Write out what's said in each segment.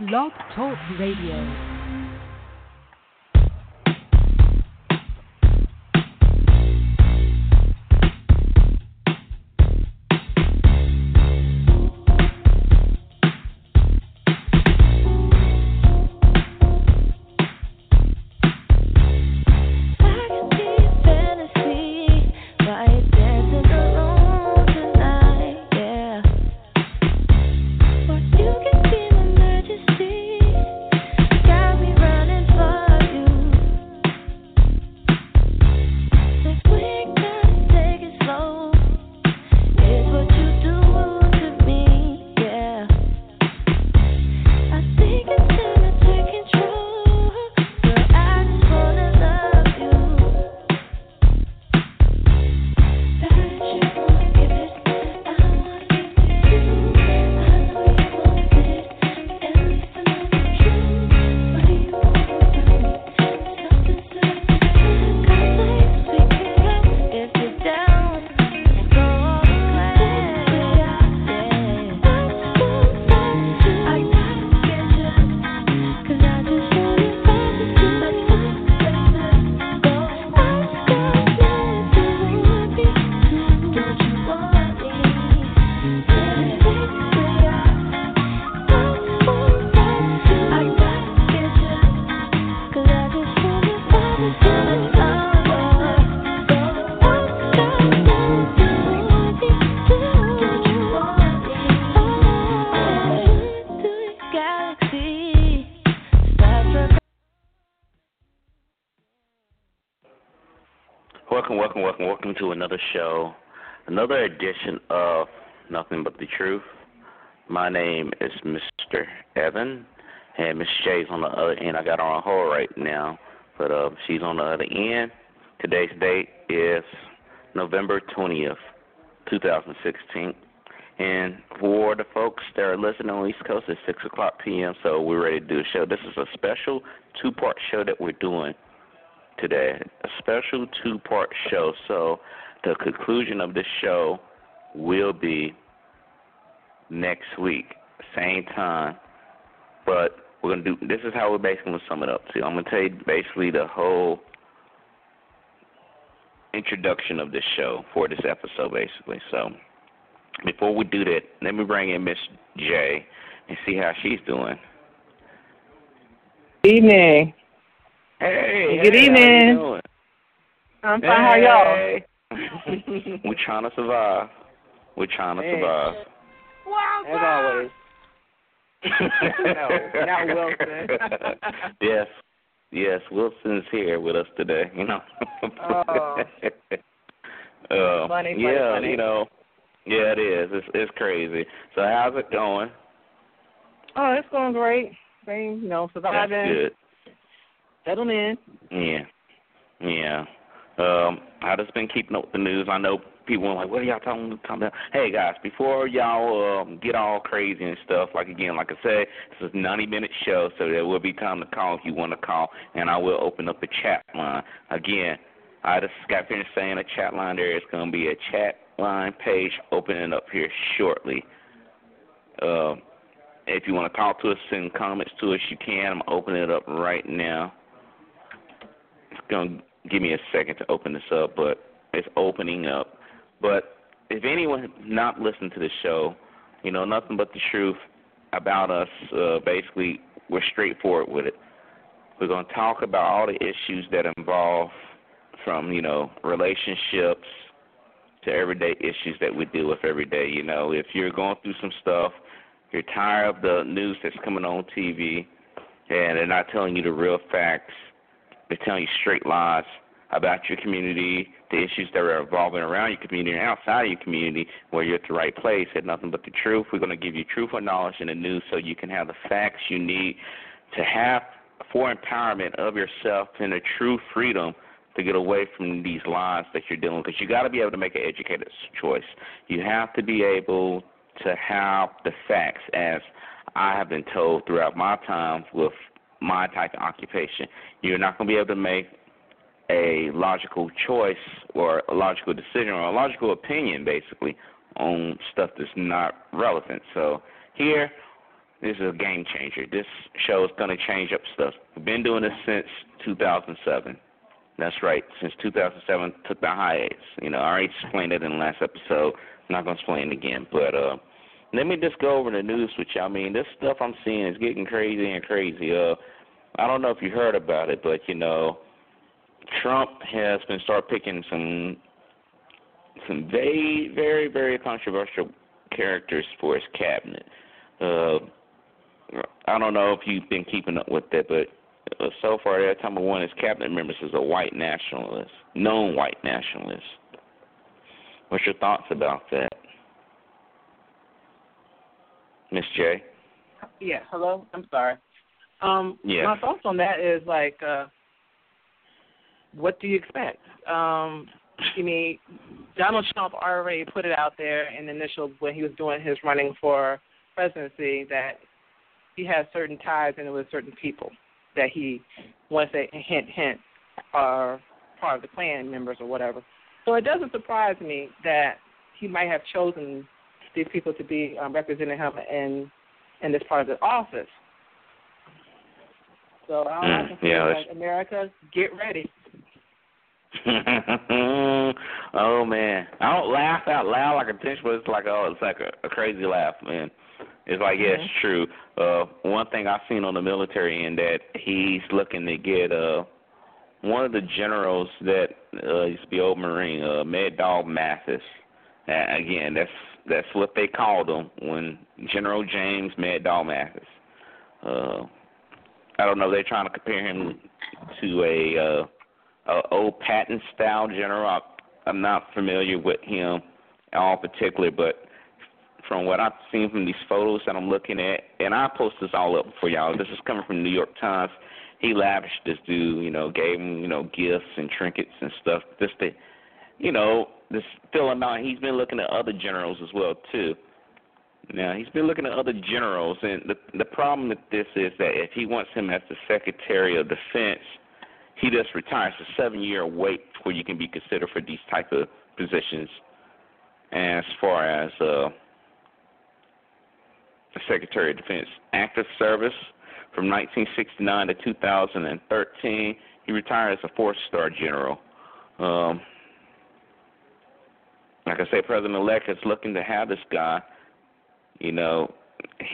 Blog Talk Radio. Another show, another edition of Nothing But the Truth. My name is Mr. Evan, and Miss Jay's on the other end. I got her on hold right now, but uh, she's on the other end. Today's date is November 20th, 2016. And for the folks that are listening on the East Coast, it's 6 o'clock p.m., so we're ready to do a show. This is a special two part show that we're doing today, a special two part show. So the conclusion of this show will be next week, same time. But we're gonna do. This is how we're basically gonna sum it up. See, I'm gonna tell you basically the whole introduction of this show for this episode, basically. So before we do that, let me bring in Miss J and see how she's doing. Evening. Hey. Good hey, evening. I'm fine. Hey. How y'all? We're trying to survive. We're trying to Hey. survive. As always. no, not Wilson. yes, yes, Wilson's here with us today. You know. Oh. Uh, Funny, funny, yeah, funny. you know. Yeah, it is. It's it's crazy. So how's it going? Oh, it's going great. Same, you know, That's surviving, good. Settling in. Yeah, yeah. Um, I just been keeping up with the news. I know people are like, "What are y'all talking, talking about?" Hey guys, before y'all um, get all crazy and stuff, like again, like I said, this is a 90 minute show, so there will be time to call if you want to call, and I will open up a chat line. Again, I just got finished saying a chat line. There is going to be a chat line page opening up here shortly. Uh, if you want to talk to us, send comments to us, you can. I'm opening it up right now. It's to give me a second to open this up, but it's opening up. But if anyone not listened to the show, you know, nothing but the truth about us, uh, basically, we're straightforward with it. We're to talk about all the issues that involve from, you know, relationships to everyday issues that we deal with every day. You know, if you're going through some stuff, you're tired of the news that's coming on TV, and they're not telling you the real facts, they're telling you straight lies about your community, the issues that are evolving around your community and outside of your community, where you're at the right place, had nothing but the truth. We're going to give you truthful knowledge in the news so you can have the facts you need to have for empowerment of yourself and a true freedom to get away from these lies that you're dealing with. Because you got to be able to make an educated choice. You have to be able to have the facts, as I have been told throughout my time with my type of occupation. You're not going to be able to make a logical choice or a logical decision or a logical opinion, basically, on stuff that's not relevant. So here, this is a game changer. This show is going to change up stuff. We've been doing this since 2007. That's right. Since 2007, took the hiatus. You know, I already explained it in the last episode. I'm not going to explain it again. But uh, let me just go over the news with you. I mean, this stuff I'm seeing is getting crazy and crazy. Uh, I don't know if you heard about it, but you know, Trump has been start picking some some very, very, very controversial characters for his cabinet. Uh, I don't know if you've been keeping up with that, but uh, so far, every time one of his cabinet members is a white nationalist, known white nationalist. What's your thoughts about that, Miss J? Yeah. Hello. I'm sorry. Um, yeah. My thoughts on that is like, uh, what do you expect? Um, I mean, Donald Trump already put it out there in the initial when he was doing his running for presidency that he has certain ties in with certain people that he wants to hint hint are part of the Klan members or whatever. So it doesn't surprise me that he might have chosen these people to be um, representing him in in this part of the office. So I mm, can say yeah, like America, get ready. oh man, I don't laugh out loud like a tension, but it's like oh, it's like a, a crazy laugh, man. It's like yeah, mm-hmm. it's true. Uh, one thing I've seen on the military end that he's looking to get uh one of the generals that uh, used to be old Marine, uh, Mad Dog Mattis. Uh, again, that's that's what they called him when General James Mad Dog Mattis. Uh, I don't know. They're trying to compare him to a uh, uh, old Patton style general. I'm not familiar with him at all particular, but from what I've seen from these photos that I'm looking at, and I post this all up for y'all. This is coming from the New York Times. He lavished this dude, you know, gave him, you know, gifts and trinkets and stuff just to, you know, this fill him out. He's been looking at other generals as well too. Now he's been looking at other generals, and the the problem with this is that if he wants him as the Secretary of Defense, he just retires a seven year wait before you can be considered for these type of positions. As far as uh, the Secretary of Defense, active service from 1969 to 2013, he retired as a four star general. Um, like I say, President elect is looking to have this guy. You know,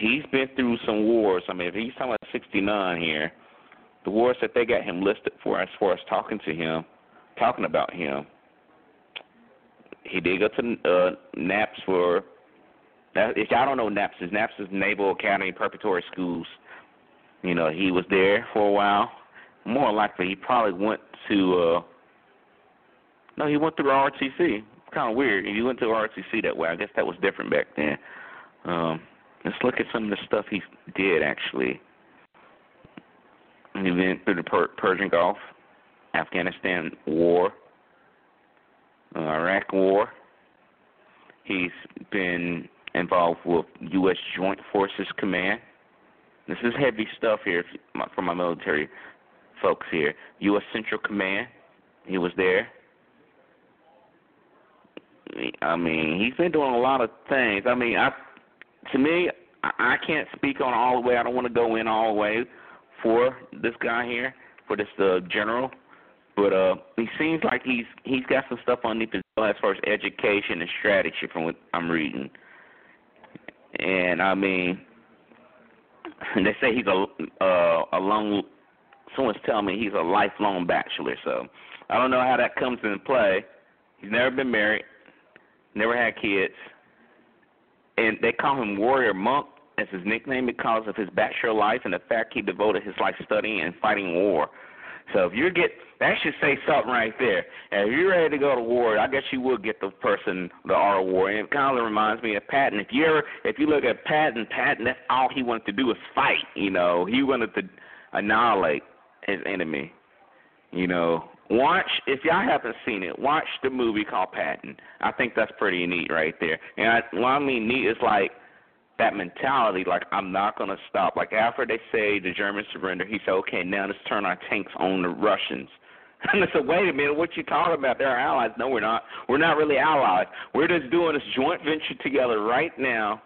he's been through some wars. I mean, if he's talking about 69 here, the wars that they got him listed for as far as talking to him, talking about him. He did go to uh, NAPS for. If y'all don't know NAPS, is NAPS is Naval Academy Preparatory Schools. You know, he was there for a while. More likely, he probably went to. uh No, he went through ROTC. Kind of weird. He went to ROTC that way. I guess that was different back then. Um, let's look at some of the stuff he did actually. He went through the per- Persian Gulf, Afghanistan War, uh, Iraq War. He's been involved with U.S. Joint Forces Command. This is heavy stuff here for my military folks here. U.S. Central Command. He was there. I mean, he's been doing a lot of things. I mean, I to me, I can't speak on all the way. I don't want to go in all the way for this guy here, for this uh, general. But uh, he seems like he's he's got some stuff underneath his belt as far as education and strategy from what I'm reading. And I mean, they say he's a uh, a long. Someone's telling me he's a lifelong bachelor. So I don't know how that comes into play. He's never been married, never had kids, and they call him Warrior Monk as his nickname because of his bachelor life and the fact he devoted his life studying and fighting war. So if you get that should say something right there. And if you're ready to go to war, I guess you would get the person the of war. And it kind of reminds me of Patton. If you ever if you look at Patton, Patton that's all he wanted to do was fight. You know, he wanted to annihilate his enemy. You know, watch if y'all haven't seen it, watch the movie called Patton. I think that's pretty neat right there. And I, what I mean neat is like that mentality, like I'm not gonna stop. Like after they say the Germans surrender, he said, okay, now let's turn our tanks on the Russians. And I said, wait a minute, what you talking about? They're allies. No, we're not. We're not really allies. We're just doing this joint venture together right now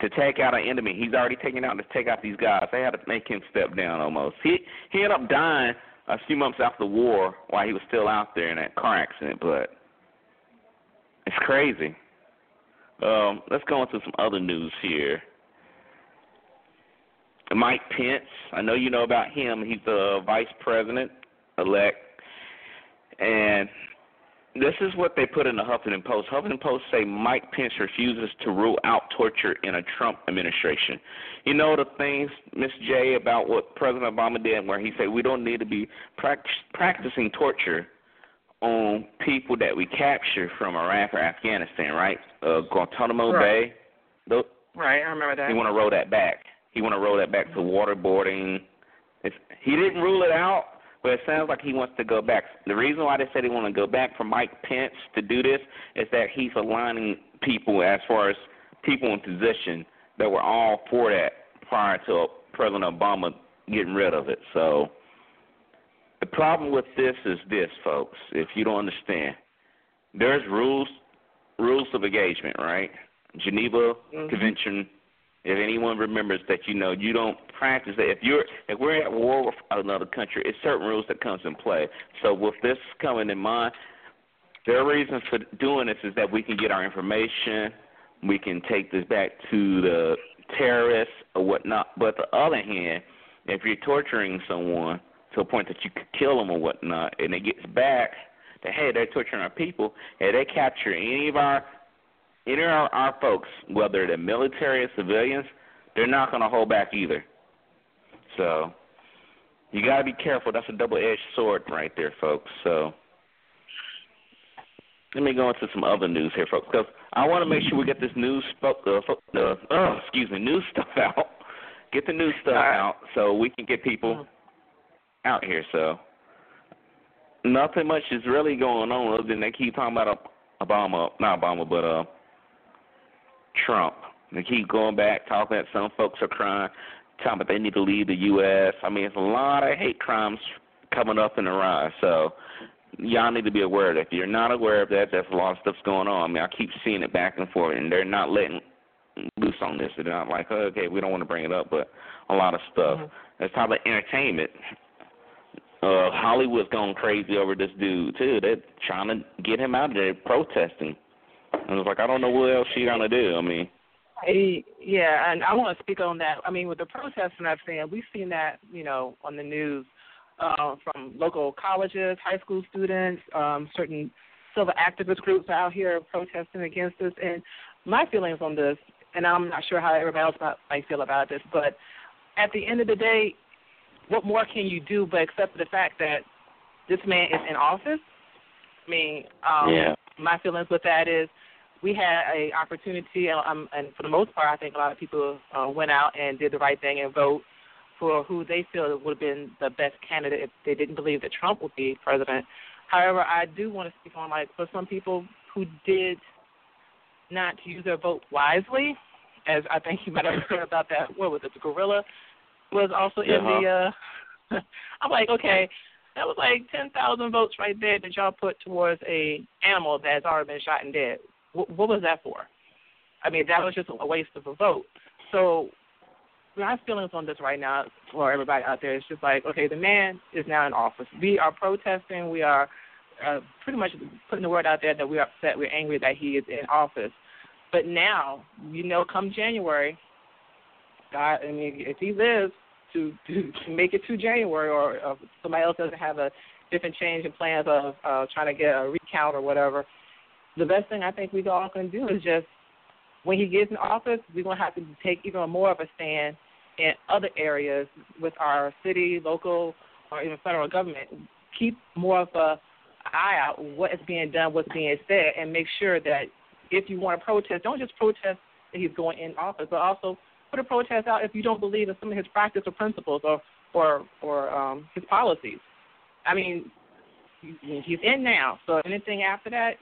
to take out an enemy. He's already taken out to take out these guys. They had to make him step down almost. He he ended up dying a few months after the war while he was still out there in that car accident, but it's crazy. Um, let's go into some other news here. Mike Pence, I know you know about him. He's the vice president elect, and this is what they put in the Huffington Post. Huffington Post say Mike Pence refuses to rule out torture in a Trump administration. You know the things, Miss J, about what President Obama did, where he said we don't need to be practicing torture on people that we capture from Iraq or Afghanistan, right? Uh, Guantanamo right. Bay. Those, right, I remember that. He want to roll that back. He want to roll that back to waterboarding. It's, he didn't rule it out, but it sounds like he wants to go back. The reason why they said he want to go back for Mike Pence to do this is that he's aligning people as far as people in position that were all for that prior to President Obama getting rid of it. So the problem with this is this, folks. If you don't understand, there's rules rules of engagement, right? Geneva mm-hmm. Convention if anyone remembers that you know you don't practice it, if you're if we're at war with another country, it's certain rules that comes in play. So with this coming in mind, their reasons for doing this is that we can get our information, we can take this back to the terrorists or whatnot. But the other hand, if you're torturing someone to a point that you could kill them or whatnot, and it gets back that hey, they're torturing our people, and they capture any of our any of our, our folks, whether they're military or civilians, they're not going to hold back either. So you got to be careful. That's a double-edged sword right there, folks. So let me go into some other news here, folks, because I want to make sure we get this news, uh, uh, oh, excuse me, news stuff out. Get the news stuff out so we can get people mm-hmm. out here. So nothing much is really going on other than they keep talking about Obama, not Obama, but uh, Trump. They keep going back, talking that some folks are crying, talking about they need to leave the U.S. I mean, it's a lot of hate crimes coming up in the rise. So y'all need to be aware of that. If you're not aware of that, there's a lot of stuff's going on. I mean, I keep seeing it back and forth, and they're not letting loose on this. They're not like, oh, okay, we don't want to bring it up, but a lot of stuff. Mm-hmm. It's talking about entertainment. Uh, Hollywood's going crazy over this dude too. They're trying to get him out of there, protesting. And it's like I don't know what else she gonna do. I mean. Yeah, and I want to speak on that. I mean, with the protesting I've seen, we've seen that, you know, on the news uh, from local colleges, high school students, um, certain civil activist groups out here protesting against this. And my feelings on this, and I'm not sure how everybody else might feel about this, but at the end of the day, what more can you do but accept the fact that this man is in office? I mean, um, yeah. my feelings with that is we had a opportunity, and, um, and for the most part, I think a lot of people uh, went out and did the right thing and vote for who they feel would have been the best candidate if they didn't believe that Trump would be president. However, I do want to speak on like for some people who did not use their vote wisely, as I think you might have heard about that. What was it? The gorilla was also in uh-huh. the. uh I'm like, okay, that was like ten thousand votes right there that y'all put towards a animal that's already been shot and dead. What, was that for? I mean, that was just a waste of a vote. So my feelings on this right now for everybody out there is just like, okay, the man is now in office. We are protesting. We are uh, pretty much putting the word out there that we're upset, we're angry that he is in office. But now, you know, come January, God, I mean, if he lives to to, to make it to January, or, or somebody else doesn't have a different change in plans of uh, trying to get a recount or whatever, the best thing I think we all can do is just when he gets in office, we're gonna have to take even more of a stand in other areas with our city, local, or even federal government. Keep more of a eye out what is being done, what's being said, and make sure that if you want to protest, don't just protest that he's going in office, but also put a protest out if you don't believe in some of his practice or principles or or or um, his policies. I mean, he's in now, so anything after that,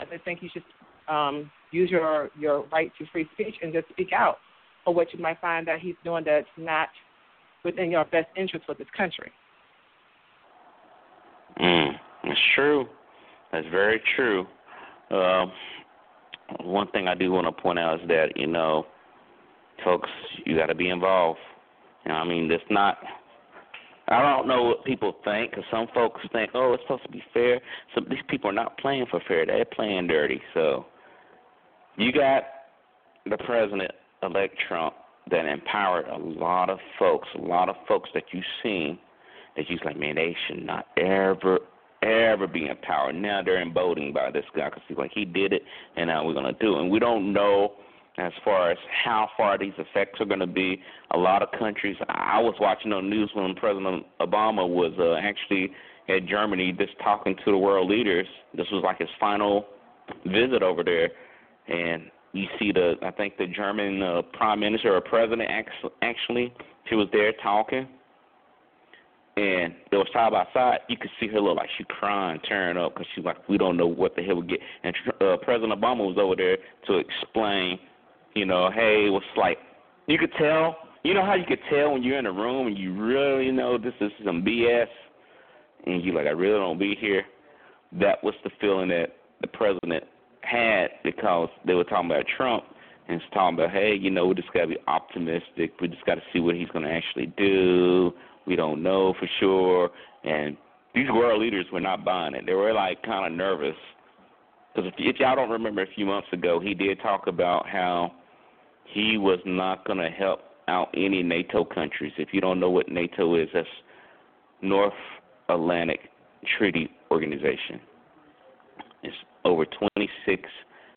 I think you should um, use your your right to free speech and just speak out for what you might find that he's doing that's not within your best interest for this country. Mm, that's true. That's very true. Um, one thing I do want to point out is that you know folks, you got to be involved. You know, I mean, it's not. I don't know what people think, because some folks think, oh, it's supposed to be fair. Some these people are not playing for fair; they're playing dirty. So, you got the president-elect Trump that empowered a lot of folks, a lot of folks that you've seen that you're like, man, they should not ever, ever be empowered. Now they're emboldened by this guy because he's like, he did it, and now we're to do it. And we don't know as far as how far these effects are going to be. A lot of countries. I was watching on news when President Obama was uh, actually at Germany, just talking to the world leaders. This was like his final visit over there, and you see the I think the German uh, prime minister or president actually she was there talking, and they was side by side. You could see her look like she crying, tearing up because she's like, we don't know what the hell we get. And uh, President Obama was over there to explain, you know, hey, what's like. You could tell. You know how you could tell when you're in a room and you really know this is some BS, and you're like, I really don't be here. That was the feeling that the president had because they were talking about Trump and it's talking about, hey, you know, we just got to be optimistic. We just got to see what he's going to actually do. We don't know for sure. And these world leaders were not buying it. They were like kind of nervous because if, if y'all don't remember, a few months ago, he did talk about how he was not going to help out any NATO countries. If you don't know what NATO is, that's North Atlantic Treaty Organization. It's over 26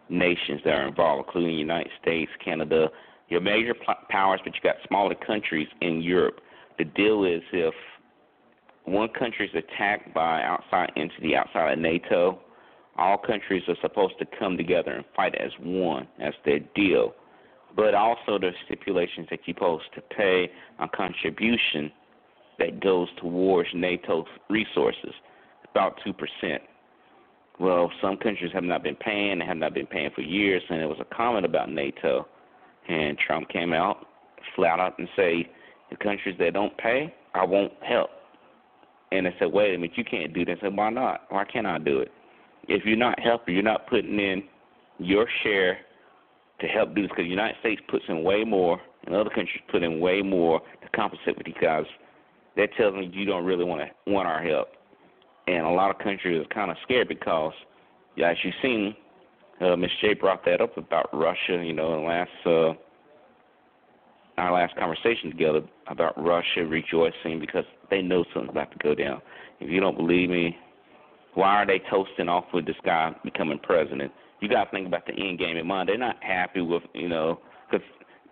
nations that are involved, including the United States, Canada, your major powers, but you got smaller countries in Europe. The deal is if one country is attacked by outside entity outside of NATO, all countries are supposed to come together and fight as one. That's their deal. But also there's stipulations that you're supposed to pay a contribution that goes towards NATO's resources, about two percent. Well, some countries have not been paying, they have not been paying for years, and there was a comment about NATO, and Trump came out flat out and say, the countries that don't pay, I won't help. And they said, wait a minute, you can't do this. I said, why not? Why can't I do it? If you're not helping, you're not putting in your share to help do this, because the United States puts in way more, and other countries put in way more to compensate with you guys. That tells me you don't really want to want our help and a lot of countries are kind of scared because, yeah, as you've seen, uh, Ms. J brought that up about Russia. You know, in last uh, our last conversation together about Russia rejoicing because they know something's about to go down. If you don't believe me, why are they toasting off with this guy becoming president? You got to think about the end game in mind. They're not happy with you know because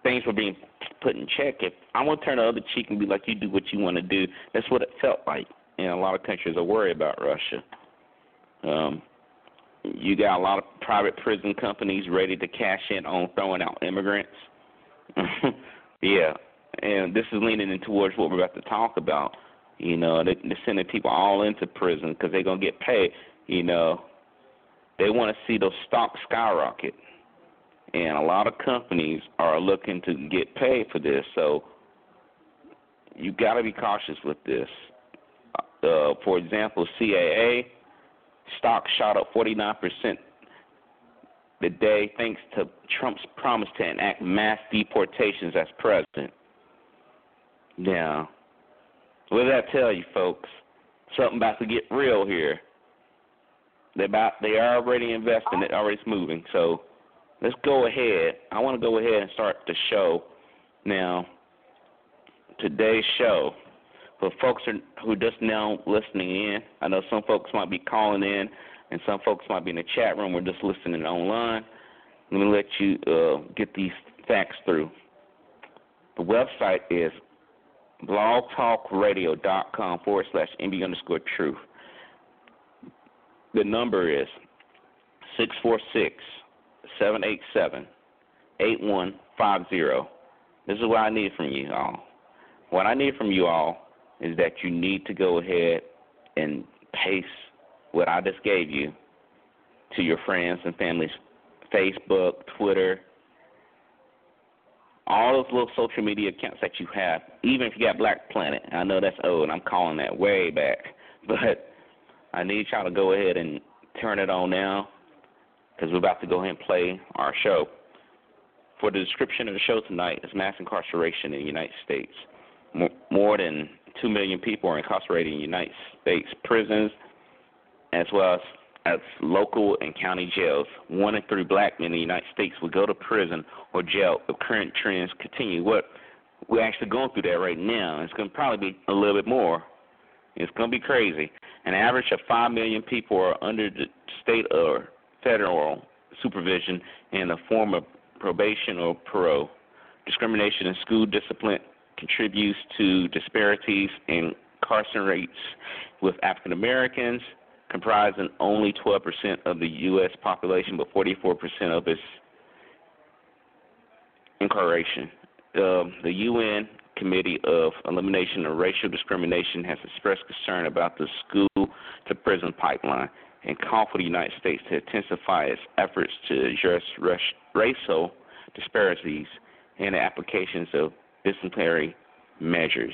things were being put in check. If I'm gonna turn the other cheek and be like, you do what you want to do, that's what it felt like and a lot of countries are worried about Russia. Um, you got a lot of private prison companies ready to cash in on throwing out immigrants. yeah, and this is leaning in towards what we're about to talk about. You know, they, they're sending people all into prison because they're gonna get paid. You know, they want to see those stocks skyrocket, and a lot of companies are looking to get paid for this. So you got to be cautious with this uh, for example, CAA stock shot up 49% the day thanks to Trump's promise to enact mass deportations as president. Now, what does that tell you, folks? Something about to get real here. They about they are already investing. It already moving. So let's go ahead. I want to go ahead and start the show now. Today's show for folks who just now listening in, I know some folks might be calling in, and some folks might be in the chat room or just listening online. Let me let you uh, get these facts through. The website is blogtalkradio.com forward slash MB underscore truth. The number is 646 787 8150. This is what I need from you all. What I need from you all is that you need to go ahead and paste what I just gave you to your friends and families Facebook, Twitter, all those little social media accounts that you have, even if you got Black Planet. I know that's old, I'm calling that way back. But I need y'all to go ahead and turn it on now because we're about to go ahead and play our show. for the description of the show tonight is mass incarceration in the United States. More than 2 million people are incarcerated in United States prisons, as well as, as local and county jails. One in three black men in the United States will go to prison or jail if current trends continue. What we're actually going through that right now. It's going to probably be a little bit more. It's going to be crazy. An average of 5 million people are under the state or federal supervision in the form of probation or parole. Discrimination in school discipline contributes to disparities in incarceration rates, with African Americans comprising only 12% of the U.S. population, but 44% of its incarceration. Um, the UN Committee of Elimination of Racial Discrimination has expressed concern about the school to prison pipeline and called for the United States to intensify its efforts to address racial disparities in the applications of disciplinary measures.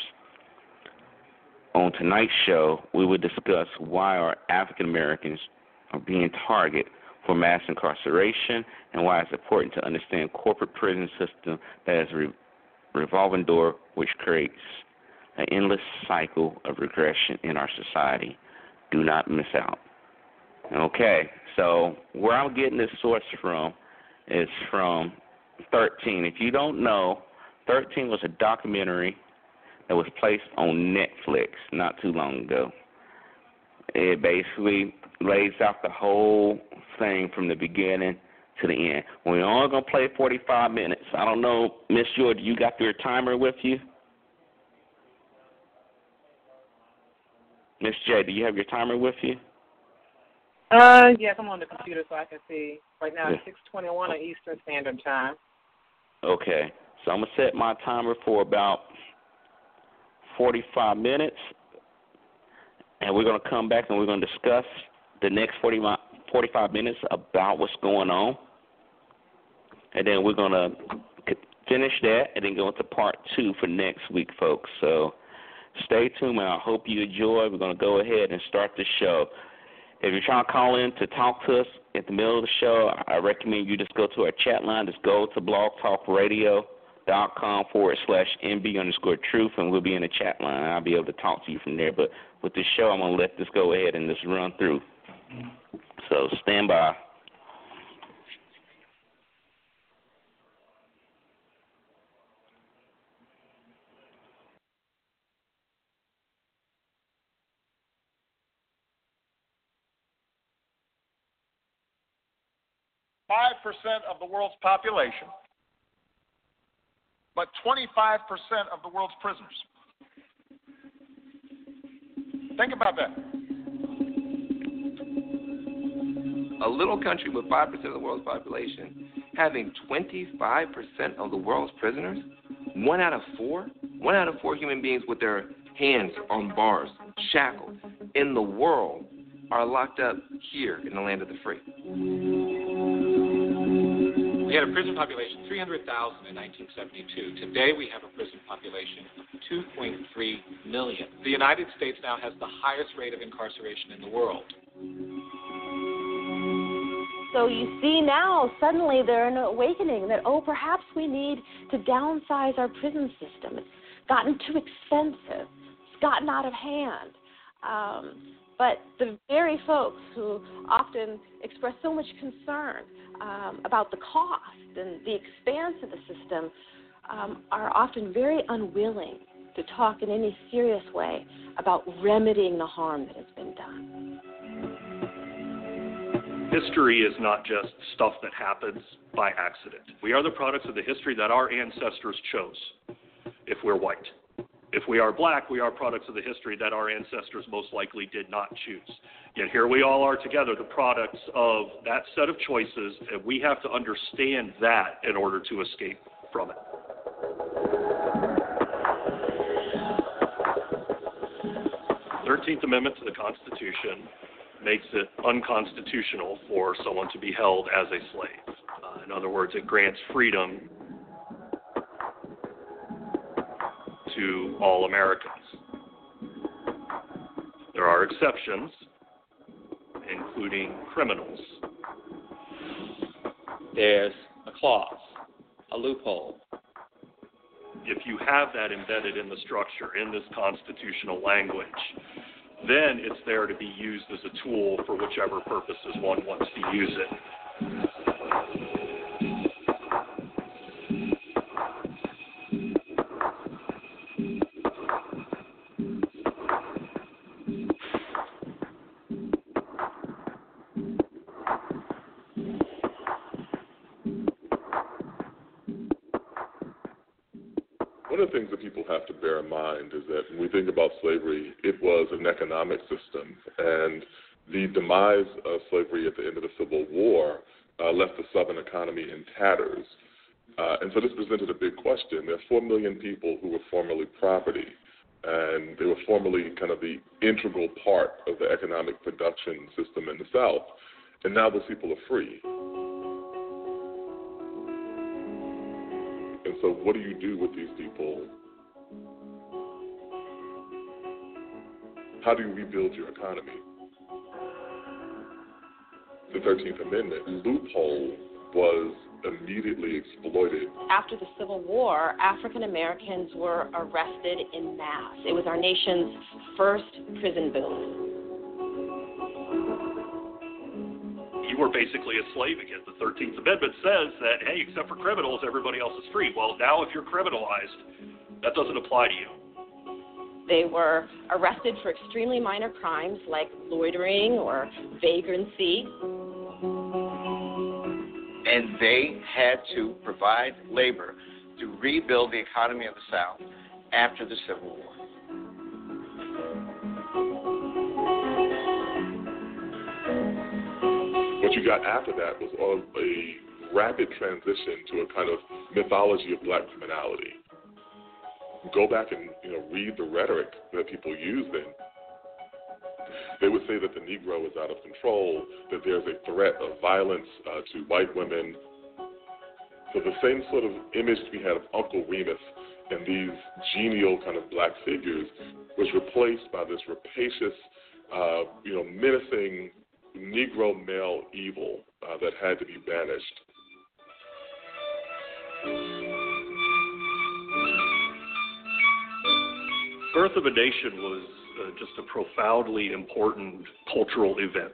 On tonight's show, we will discuss why our African Americans are being targeted for mass incarceration and why it's important to understand corporate prison system that is re- revolving door which creates an endless cycle of regression in our society. Do not miss out. Okay, so where I'm getting this source from is from 13. If you don't know, 13 was a documentary that was placed on Netflix not too long ago. It basically lays out the whole thing from the beginning to the end. We're only gonna play 45 minutes. I don't know, Miss George, you got your timer with you? Miss J, do you have your timer with you? Uh, yes, I'm on the computer so I can see. Right now it's 6:21 on Eastern Standard Time. Okay, so I'm gonna set my timer for about 45 minutes, and we're gonna come back and we're gonna discuss the next 40, 45 minutes about what's going on, and then we're gonna finish that and then go into part two for next week, folks. So stay tuned, and I hope you enjoy. We're gonna go ahead and start the show. If you're trying to call in to talk to us at the middle of the show, I recommend you just go to our chat line. Just go to blogtalkradio.com forward slash MB underscore truth, and we'll be in the chat line. I'll be able to talk to you from there. But with this show, I'm going to let this go ahead and just run through. So stand by. 5% of the world's population, but 25% of the world's prisoners. Think about that. A little country with 5% of the world's population having 25% of the world's prisoners? One out of four? One out of four human beings with their hands on bars, shackled, in the world are locked up here in the land of the free. We had a prison population 300,000 in 1972. Today we have a prison population of 2.3 million. The United States now has the highest rate of incarceration in the world. So you see now, suddenly they're an awakening that, oh, perhaps we need to downsize our prison system. It's gotten too expensive, it's gotten out of hand. Um, but the very folks who often express so much concern um, about the cost and the expanse of the system um, are often very unwilling to talk in any serious way about remedying the harm that has been done. History is not just stuff that happens by accident. We are the products of the history that our ancestors chose, if we're white. If we are black, we are products of the history that our ancestors most likely did not choose. Yet here we all are together, the products of that set of choices, and we have to understand that in order to escape from it. Thirteenth Amendment to the Constitution makes it unconstitutional for someone to be held as a slave. Uh, in other words, it grants freedom to all Americans. There are exceptions, including criminals. There's a clause a loophole. If you have that embedded in the structure, in this constitutional language, then it's there to be used as a tool for whichever purposes one wants to use it. People have to bear in mind is that when we think about slavery, it was an economic system, and the demise of slavery at the end of the Civil War uh, left the Southern economy in tatters. Uh, and so this presented a big question. There are 4 million people who were formerly property, and they were formerly kind of the integral part of the economic production system in the South. And now those people are free. And so, what do you do with these people? How do you rebuild your economy? The 13th Amendment loophole was immediately exploited. After the Civil War, African Americans were arrested in mass. It was our nation's first prison boom. you were basically a slave again. The 13th Amendment says that, hey, except for criminals, everybody else is free. Well, now if you're criminalized, that doesn't apply to you. They were arrested for extremely minor crimes like loitering or vagrancy. And they had to provide labor to rebuild the economy of the South after the Civil War. What you got after that was a rapid transition to a kind of mythology of black criminality. Go back and you know read the rhetoric that people use then. They would say that the Negro is out of control, that there's a threat of violence uh, to white women. So the same sort of image we had of Uncle Remus and these genial kind of black figures was replaced by this rapacious, uh, you know, menacing Negro male evil uh, that had to be banished. Birth of a Nation was uh, just a profoundly important cultural event.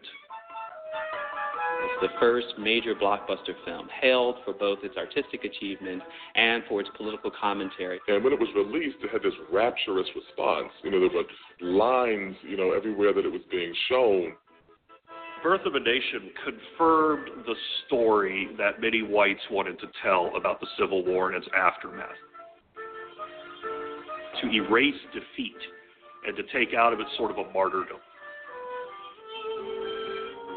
It's the first major blockbuster film, hailed for both its artistic achievement and for its political commentary. And when it was released, it had this rapturous response. You know, there were lines, you know, everywhere that it was being shown. Birth of a Nation confirmed the story that many whites wanted to tell about the Civil War and its aftermath. To erase defeat and to take out of it sort of a martyrdom.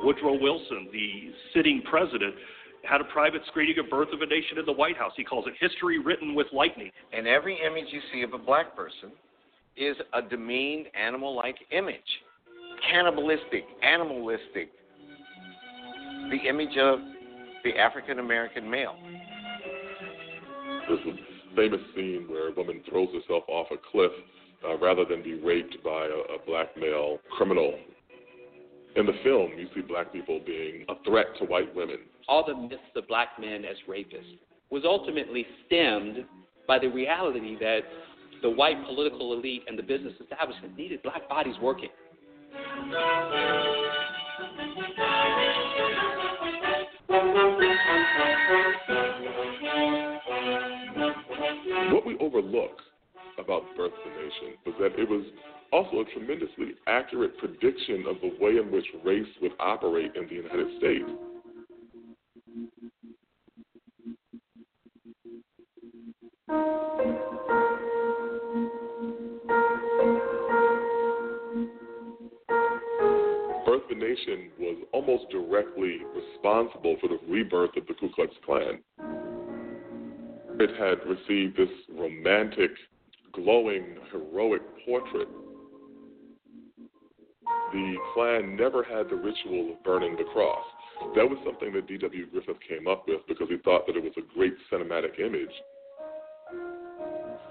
Woodrow Wilson, the sitting president, had a private screening of Birth of a Nation in the White House. He calls it history written with lightning. And every image you see of a black person is a demeaned animal like image cannibalistic, animalistic, the image of the African American male. There's a famous scene where a woman throws herself off a cliff uh, rather than be raped by a, a black male criminal. In the film, you see black people being a threat to white women. All the myths of black men as rapists was ultimately stemmed by the reality that the white political elite and the business establishment needed black bodies working. What we overlook about Birth of a Nation was that it was also a tremendously accurate prediction of the way in which race would operate in the United States. Birth of a Nation was almost directly responsible for the rebirth of the Ku Klux Klan. It had received this romantic, glowing, heroic portrait. The Klan never had the ritual of burning the cross. That was something that D.W. Griffith came up with because he thought that it was a great cinematic image.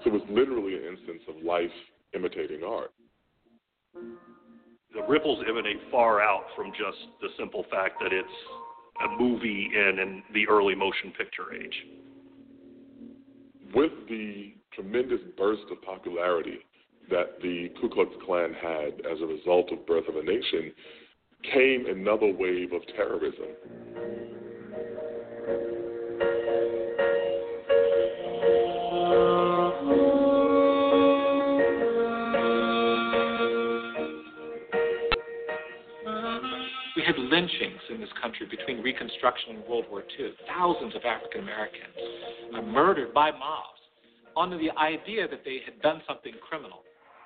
So it was literally an instance of life imitating art. The ripples emanate far out from just the simple fact that it's a movie in, in the early motion picture age. With the tremendous burst of popularity that the Ku Klux Klan had as a result of Birth of a Nation came another wave of terrorism. We had lynchings in this country between Reconstruction and World War II. Thousands of African Americans uh, murdered by mobs under the idea that they had done something criminal.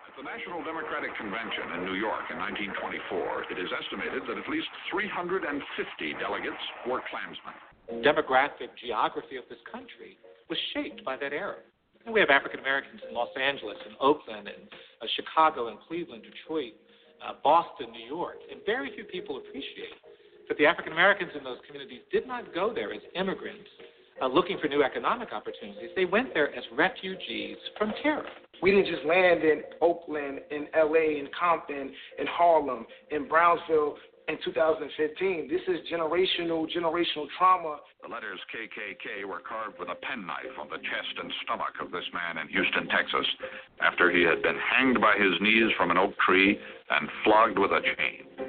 At the National Democratic Convention in New York in 1924, it is estimated that at least 350 delegates were Klansmen. Demographic geography of this country was shaped by that era. And we have African Americans in Los Angeles and Oakland and uh, Chicago and Cleveland, Detroit, uh, Boston, New York, and very few people appreciate that the African Americans in those communities did not go there as immigrants uh, looking for new economic opportunities. They went there as refugees from terror. We didn't just land in Oakland, in LA, in Compton, in Harlem, in Brownsville in 2015. This is generational, generational trauma. The letters KKK were carved with a penknife on the chest and stomach of this man in Houston, Texas, after he had been hanged by his knees from an oak tree and flogged with a chain.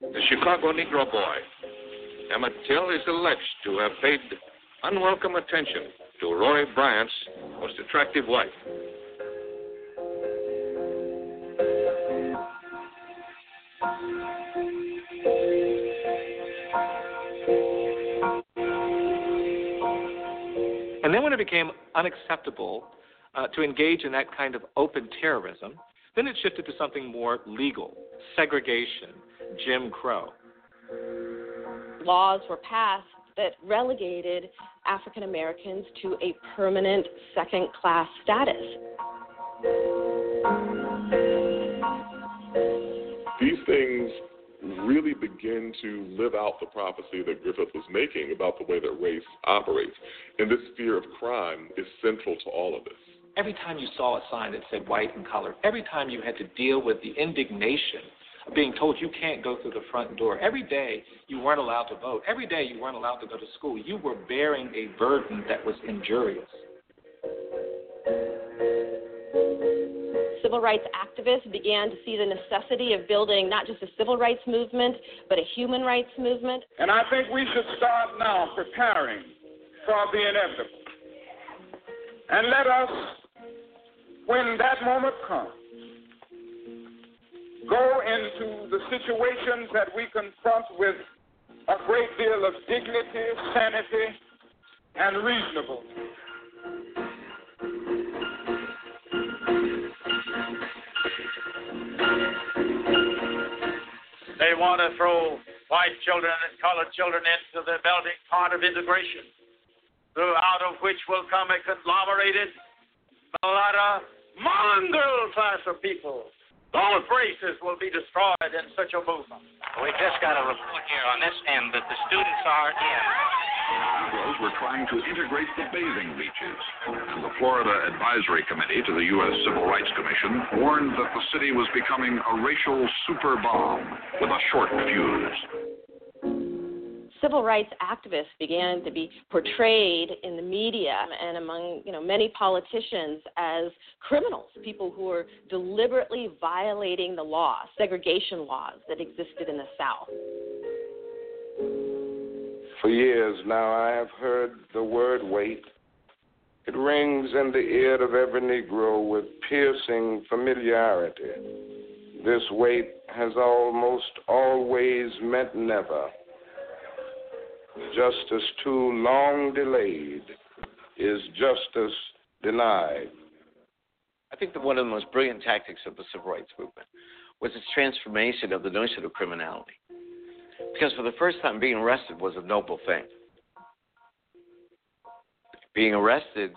The Chicago Negro boy, Emmett Till, is alleged to have paid unwelcome attention to Roy Bryant's most attractive wife. And then when it became unacceptable uh, to engage in that kind of open terrorism, then it shifted to something more legal segregation, Jim Crow. Laws were passed that relegated African Americans to a permanent second class status. These things really begin to live out the prophecy that Griffith was making about the way that race operates. And this fear of crime is central to all of this. Every time you saw a sign that said white and colored, every time you had to deal with the indignation of being told you can't go through the front door, every day you weren't allowed to vote, every day you weren't allowed to go to school, you were bearing a burden that was injurious. Civil rights activists began to see the necessity of building not just a civil rights movement, but a human rights movement. And I think we should start now preparing for the inevitable. And let us, when that moment comes, go into the situations that we confront with a great deal of dignity, sanity, and reasonableness. They want to throw white children and colored children into the melting pot of integration, through out of which will come a conglomerated, mulatto, mongrel class of people. Both races will be destroyed in such a movement. We just got a report here on this end that the students are in. Negroes were trying to integrate the bathing beaches, and the Florida Advisory Committee to the U.S. Civil Rights Commission warned that the city was becoming a racial super bomb with a short fuse. Civil rights activists began to be portrayed in the media and among you know many politicians as criminals, people who were deliberately violating the law, segregation laws that existed in the South. For years now, I have heard the word wait. It rings in the ear of every Negro with piercing familiarity. This wait has almost always meant never. Justice too long delayed is justice denied. I think that one of the most brilliant tactics of the civil rights movement was its transformation of the notion of criminality. Because for the first time, being arrested was a noble thing. Being arrested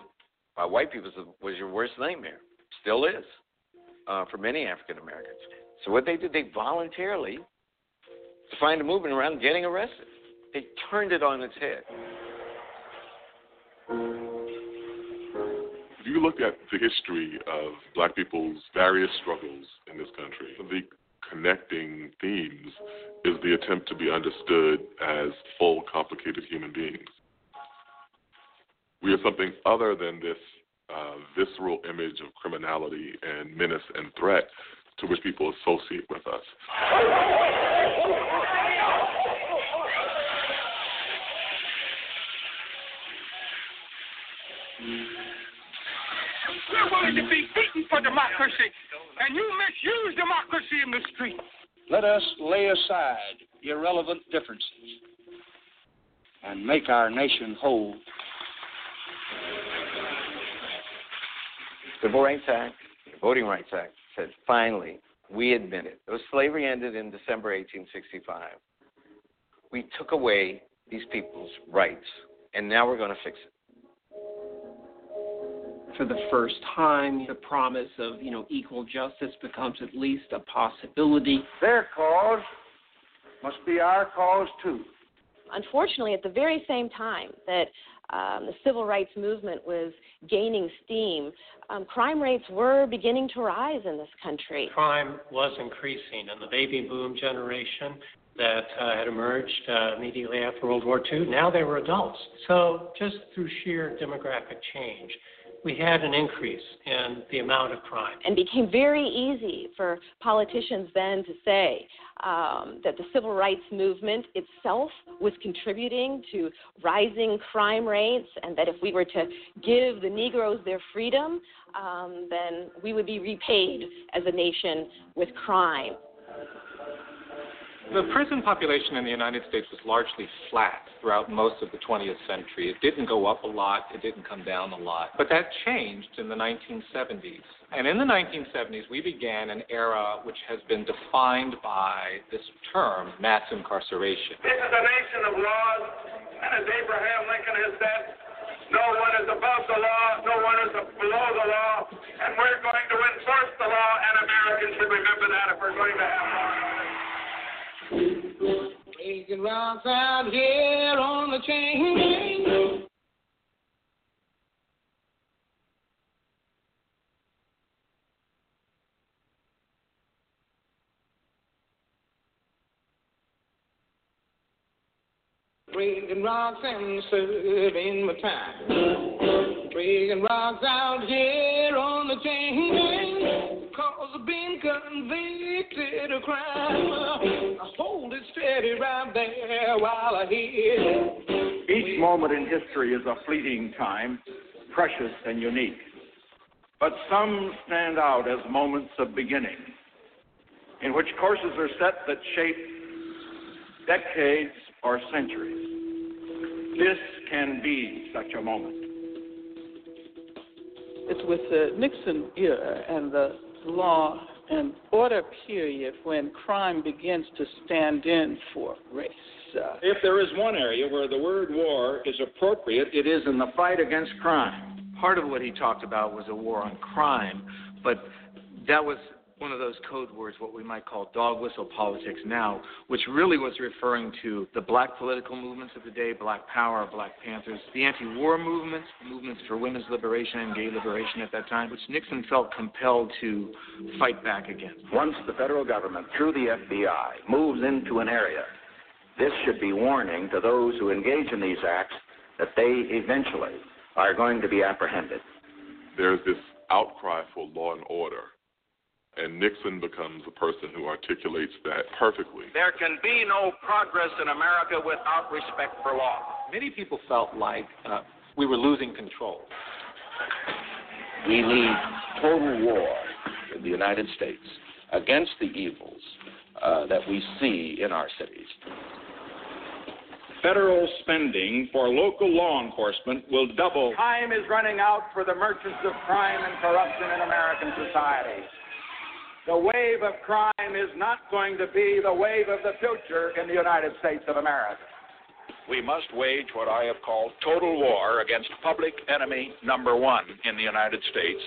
by white people was your worst nightmare. Still is uh, for many African Americans. So what they did, they voluntarily defined a movement around getting arrested. They turned it on its head. If you look at the history of black people's various struggles in this country, the connecting themes is the attempt to be understood as full, complicated human beings. We are something other than this uh, visceral image of criminality and menace and threat to which people associate with us. We're willing to be beaten for democracy, and you misuse democracy in the street. Let us lay aside irrelevant differences and make our nation whole. The Voting Rights Act, the Voting Rights Act said finally we admit It was slavery ended in December 1865. We took away these people's rights, and now we're going to fix it. For the first time, the promise of you know equal justice becomes at least a possibility. Their cause must be our cause too. Unfortunately, at the very same time that um, the civil rights movement was gaining steam, um, crime rates were beginning to rise in this country. Crime was increasing, and the baby boom generation that uh, had emerged uh, immediately after World War II, now they were adults. So, just through sheer demographic change, we had an increase in the amount of crime. And became very easy for politicians then to say um, that the civil rights movement itself was contributing to rising crime rates, and that if we were to give the Negroes their freedom, um, then we would be repaid as a nation with crime. The prison population in the United States was largely flat throughout most of the 20th century. It didn't go up a lot, it didn't come down a lot. But that changed in the 1970s. And in the 1970s, we began an era which has been defined by this term, mass incarceration. This is a nation of laws, and as Abraham Lincoln has said, no one is above the law, no one is below the law, and we're going to enforce the law, and Americans should remember that if we're going to have law. Taking rocks out here on the chain Breaking rocks and serving my time. Breaking rocks out here on the chain cause of being convicted of crime. I hold it steady right there while I hit. Each moment in history is a fleeting time, precious and unique. But some stand out as moments of beginning, in which courses are set that shape decades or centuries. This can be such a moment. It's with the Nixon era and the law and order period when crime begins to stand in for race. Uh, If there is one area where the word war is appropriate, it is in the fight against crime. Part of what he talked about was a war on crime, but that was one of those code words, what we might call dog whistle politics now, which really was referring to the black political movements of the day, Black Power, Black Panthers, the anti war movements, movements for women's liberation and gay liberation at that time, which Nixon felt compelled to fight back against. Once the federal government, through the FBI, moves into an area, this should be warning to those who engage in these acts that they eventually are going to be apprehended. There's this outcry for law and order, and Nixon becomes the person who articulates that perfectly. There can be no progress in America without respect for law. Many people felt like uh, we were losing control. We need total war in the United States against the evils uh, that we see in our cities. Federal spending for local law enforcement will double. Time is running out for the merchants of crime and corruption in American society. The wave of crime is not going to be the wave of the future in the United States of America. We must wage what I have called total war against public enemy number one in the United States,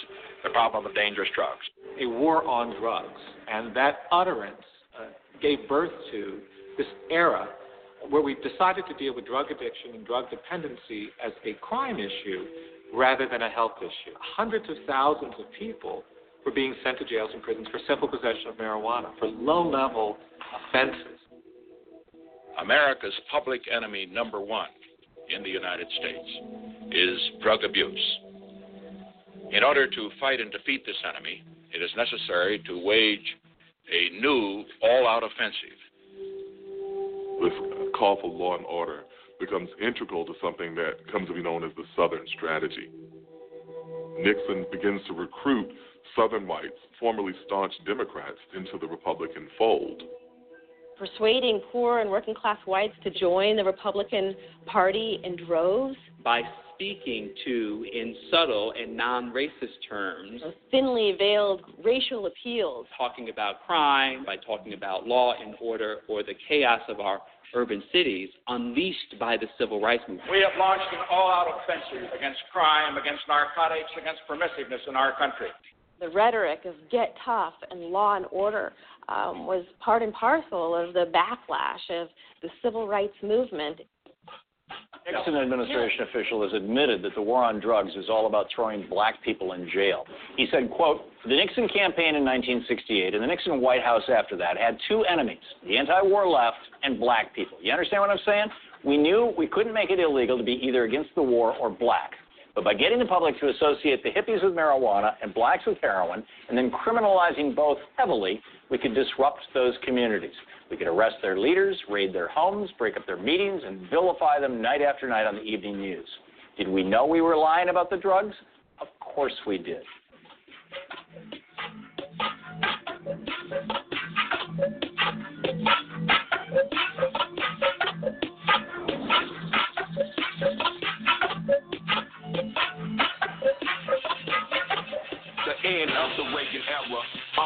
the problem of dangerous drugs. A war on drugs. And that utterance uh, gave birth to this era where we decided to deal with drug addiction and drug dependency as a crime issue rather than a health issue. Hundreds of thousands of people were being sent to jails and prisons for simple possession of marijuana, for low level offenses. America's public enemy number one in the United States is drug abuse. In order to fight and defeat this enemy, it is necessary to wage a new all out offensive. This call for law and order becomes integral to something that comes to be known as the Southern Strategy. Nixon begins to recruit Southern whites, formerly staunch Democrats, into the Republican fold. Persuading poor and working class whites to join the Republican Party in droves by speaking to in subtle and non racist terms. Thinly veiled racial appeals. Talking about crime, by talking about law and order or the chaos of our urban cities unleashed by the civil rights movement. We have launched an all out offensive against crime, against narcotics, against permissiveness in our country. The rhetoric of get tough and law and order um, was part and parcel of the backlash of the civil rights movement. Nixon administration official has admitted that the war on drugs is all about throwing black people in jail. He said, quote, the Nixon campaign in 1968 and the Nixon White House after that had two enemies, the anti-war left and black people. You understand what I'm saying? We knew we couldn't make it illegal to be either against the war or black. But by getting the public to associate the hippies with marijuana and blacks with heroin, and then criminalizing both heavily, we could disrupt those communities. We could arrest their leaders, raid their homes, break up their meetings, and vilify them night after night on the evening news. Did we know we were lying about the drugs? Of course we did.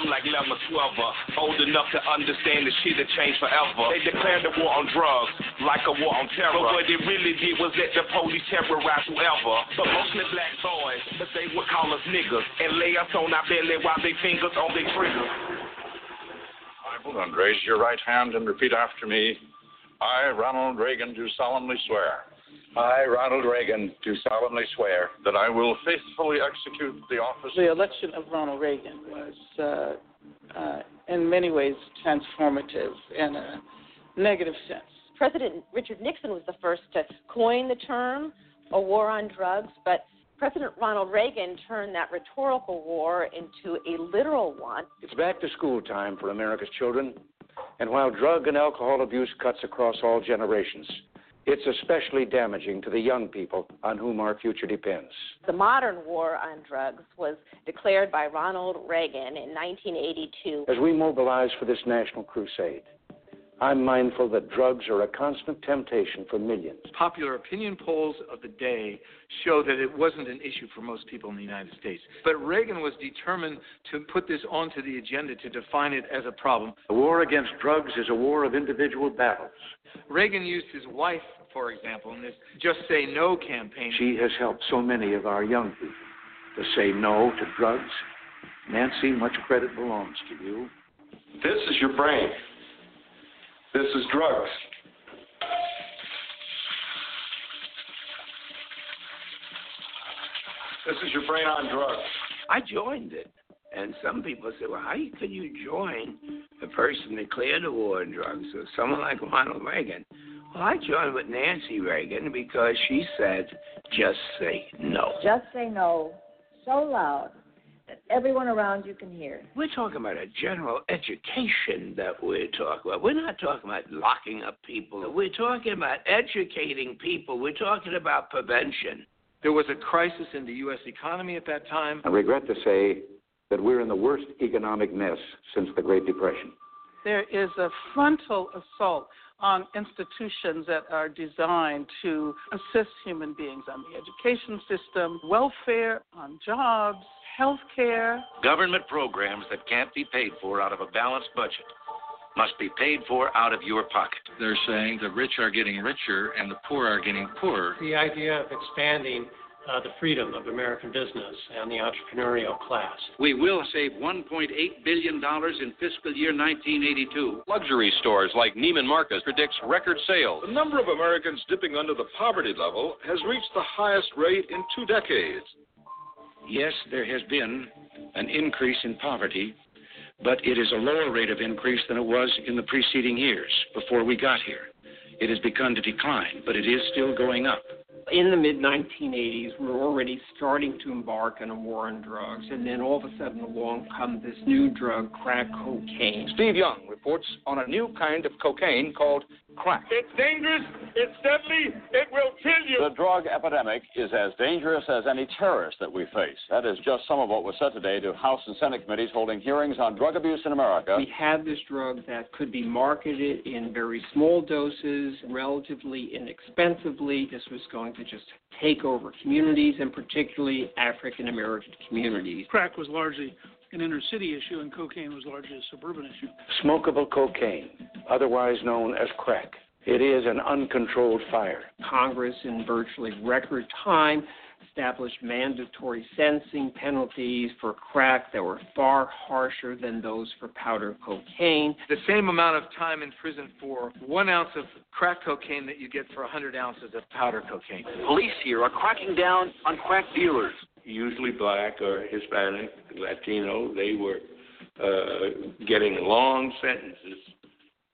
I'm like Lemma Swelver, old enough to understand the shit that changed forever. They declared the war on drugs, like a war on terror. But what it really did was let the police terrorize whoever. But mostly black boys, but they would call us niggas and lay us on our belly while they fingers on their triggers. Hold on, raise your right hand and repeat after me. I, Ronald Reagan, do solemnly swear. I, Ronald Reagan, do solemnly swear that I will faithfully execute the office. The election of Ronald Reagan was, uh, uh, in many ways, transformative in a negative sense. President Richard Nixon was the first to coin the term a war on drugs, but President Ronald Reagan turned that rhetorical war into a literal one. It's back to school time for America's children, and while drug and alcohol abuse cuts across all generations, it's especially damaging to the young people on whom our future depends. The modern war on drugs was declared by Ronald Reagan in 1982. As we mobilize for this national crusade, I'm mindful that drugs are a constant temptation for millions. Popular opinion polls of the day show that it wasn't an issue for most people in the United States. But Reagan was determined to put this onto the agenda to define it as a problem. The war against drugs is a war of individual battles. Reagan used his wife, for example, in this Just Say No campaign. She has helped so many of our young people to say no to drugs. Nancy, much credit belongs to you. This is your brain. This is drugs. This is your brain on drugs. I joined it. And some people say, well, how can you join a person declared the war on drugs or someone like Ronald Reagan? Well, I joined with Nancy Reagan because she said, just say no. Just say no so loud that everyone around you can hear. We're talking about a general education that we're talking about. We're not talking about locking up people. We're talking about educating people. We're talking about prevention. There was a crisis in the U.S. economy at that time. I regret to say that we're in the worst economic mess since the Great Depression. There is a frontal assault on institutions that are designed to assist human beings on the education system, welfare, on jobs, health care. Government programs that can't be paid for out of a balanced budget must be paid for out of your pocket. They're saying the rich are getting richer and the poor are getting poorer. The idea of expanding uh, the freedom of American business and the entrepreneurial class. We will save $1.8 billion in fiscal year 1982. Luxury stores like Neiman Marcus predicts record sales. The number of Americans dipping under the poverty level has reached the highest rate in two decades. Yes, there has been an increase in poverty, but it is a lower rate of increase than it was in the preceding years before we got here. It has begun to decline, but it is still going up. In the mid 1980s, we were already starting to embark on a war on drugs, and then all of a sudden along comes this new drug, crack cocaine. Steve Young reports on a new kind of cocaine called crack. It's dangerous, it's deadly, it will kill you. The drug epidemic is as dangerous as any terrorist that we face. That is just some of what was said today to House and Senate committees holding hearings on drug abuse in America. We had this drug that could be marketed in very small doses, relatively inexpensively. This was going to just take over communities, and particularly African American communities. Crack was largely an inner city issue, and cocaine was largely a suburban issue. Smokable cocaine, otherwise known as crack. It is an uncontrolled fire. Congress, in virtually record time, established mandatory sentencing penalties for crack that were far harsher than those for powder cocaine. The same amount of time in prison for one ounce of crack cocaine that you get for 100 ounces of powder cocaine. Police here are cracking down on crack dealers. Usually black or Hispanic, Latino, they were uh, getting long sentences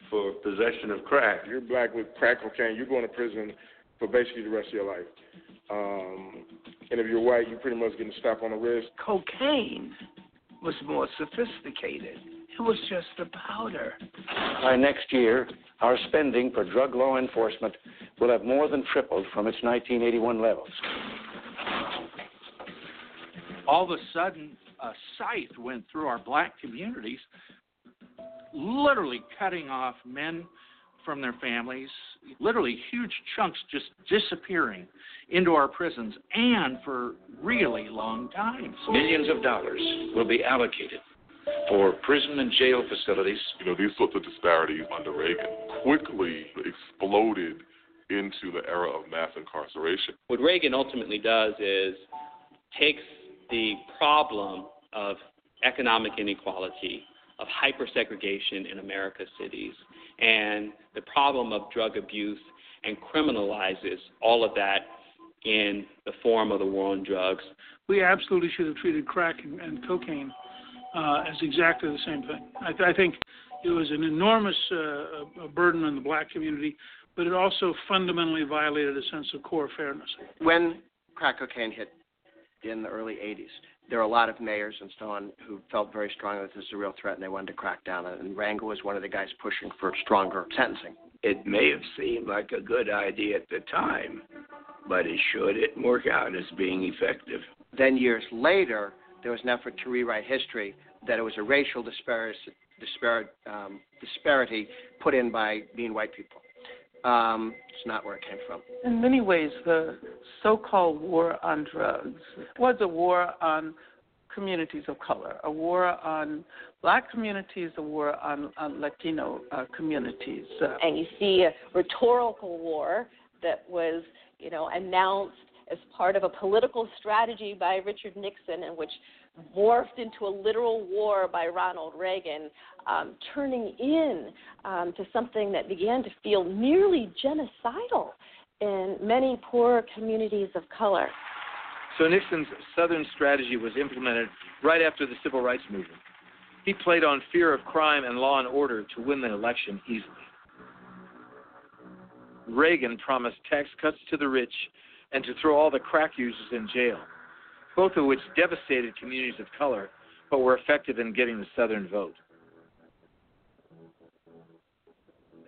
for possession of crack. You're black with crack cocaine, you're going to prison for basically the rest of your life. Um, and if you're white, you're pretty much getting a slap on the wrist. Cocaine was more sophisticated. It was just a powder. By next year, our spending for drug law enforcement will have more than tripled from its 1981 levels. All of a sudden, a scythe went through our black communities, literally cutting off men from their families, literally huge chunks just disappearing into our prisons and for really long times. Millions of dollars will be allocated for prison and jail facilities. You know, these sorts of disparities under Reagan quickly exploded into the era of mass incarceration. What Reagan ultimately does is takes the problem of economic inequality, of hypersegregation in America's cities, and the problem of drug abuse and criminalizes all of that in the form of the war on drugs. We absolutely should have treated crack and, and cocaine uh, as exactly the same thing. I, th- I, think it was an enormous uh, burden on the black community, but it also fundamentally violated a sense of core fairness. When crack cocaine hit in the early 80s, there were a lot of mayors and so on who felt very strongly that this is a real threat and they wanted to crack down on it. And Rangel was one of the guys pushing for stronger sentencing. It may have seemed like a good idea at the time, but it sure didn't work out as being effective. Then years later, there was an effort to rewrite history that it was a racial disparity, um, disparity put in by being white people. Um, it's not where it came from. In many ways, the so called war on drugs was a war on communities of color, a war on black communities, a war on, on Latino uh, communities. Uh, and you see a rhetorical war that was, you know, announced as part of a political strategy by Richard Nixon, in which morphed into a literal war by Ronald Reagan, um, turning in um, to something that began to feel nearly genocidal in many poor communities of color. So Nixon's Southern strategy was implemented right after the Civil Rights Movement. He played on fear of crime and law and order to win the election easily. Reagan promised tax cuts to the rich and to throw all the crack users in jail both of which devastated communities of color but were effective in getting the Southern vote.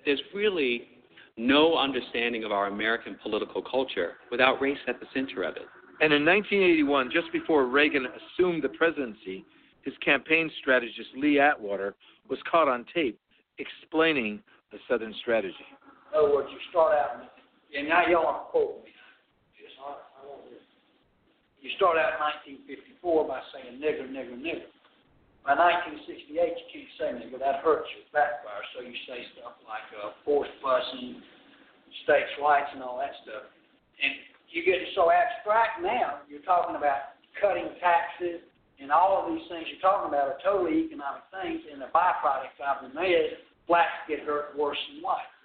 There's really no understanding of our American political culture without race at the center of it. And in 1981, just before Reagan assumed the presidency, his campaign strategist Lee Atwater was caught on tape explaining the Southern strategy. In other words, you start out, and now y'all are quoting me. You start out in 1954 by saying nigger, nigger, nigger. By 1968, you can't say nigger. That hurts your backfire. So you say stuff like uh, forced busing, states' rights, and all that stuff. And you get so abstract now, you're talking about cutting taxes, and all of these things you're talking about are totally economic things, and the byproduct of them is blacks get hurt worse than whites.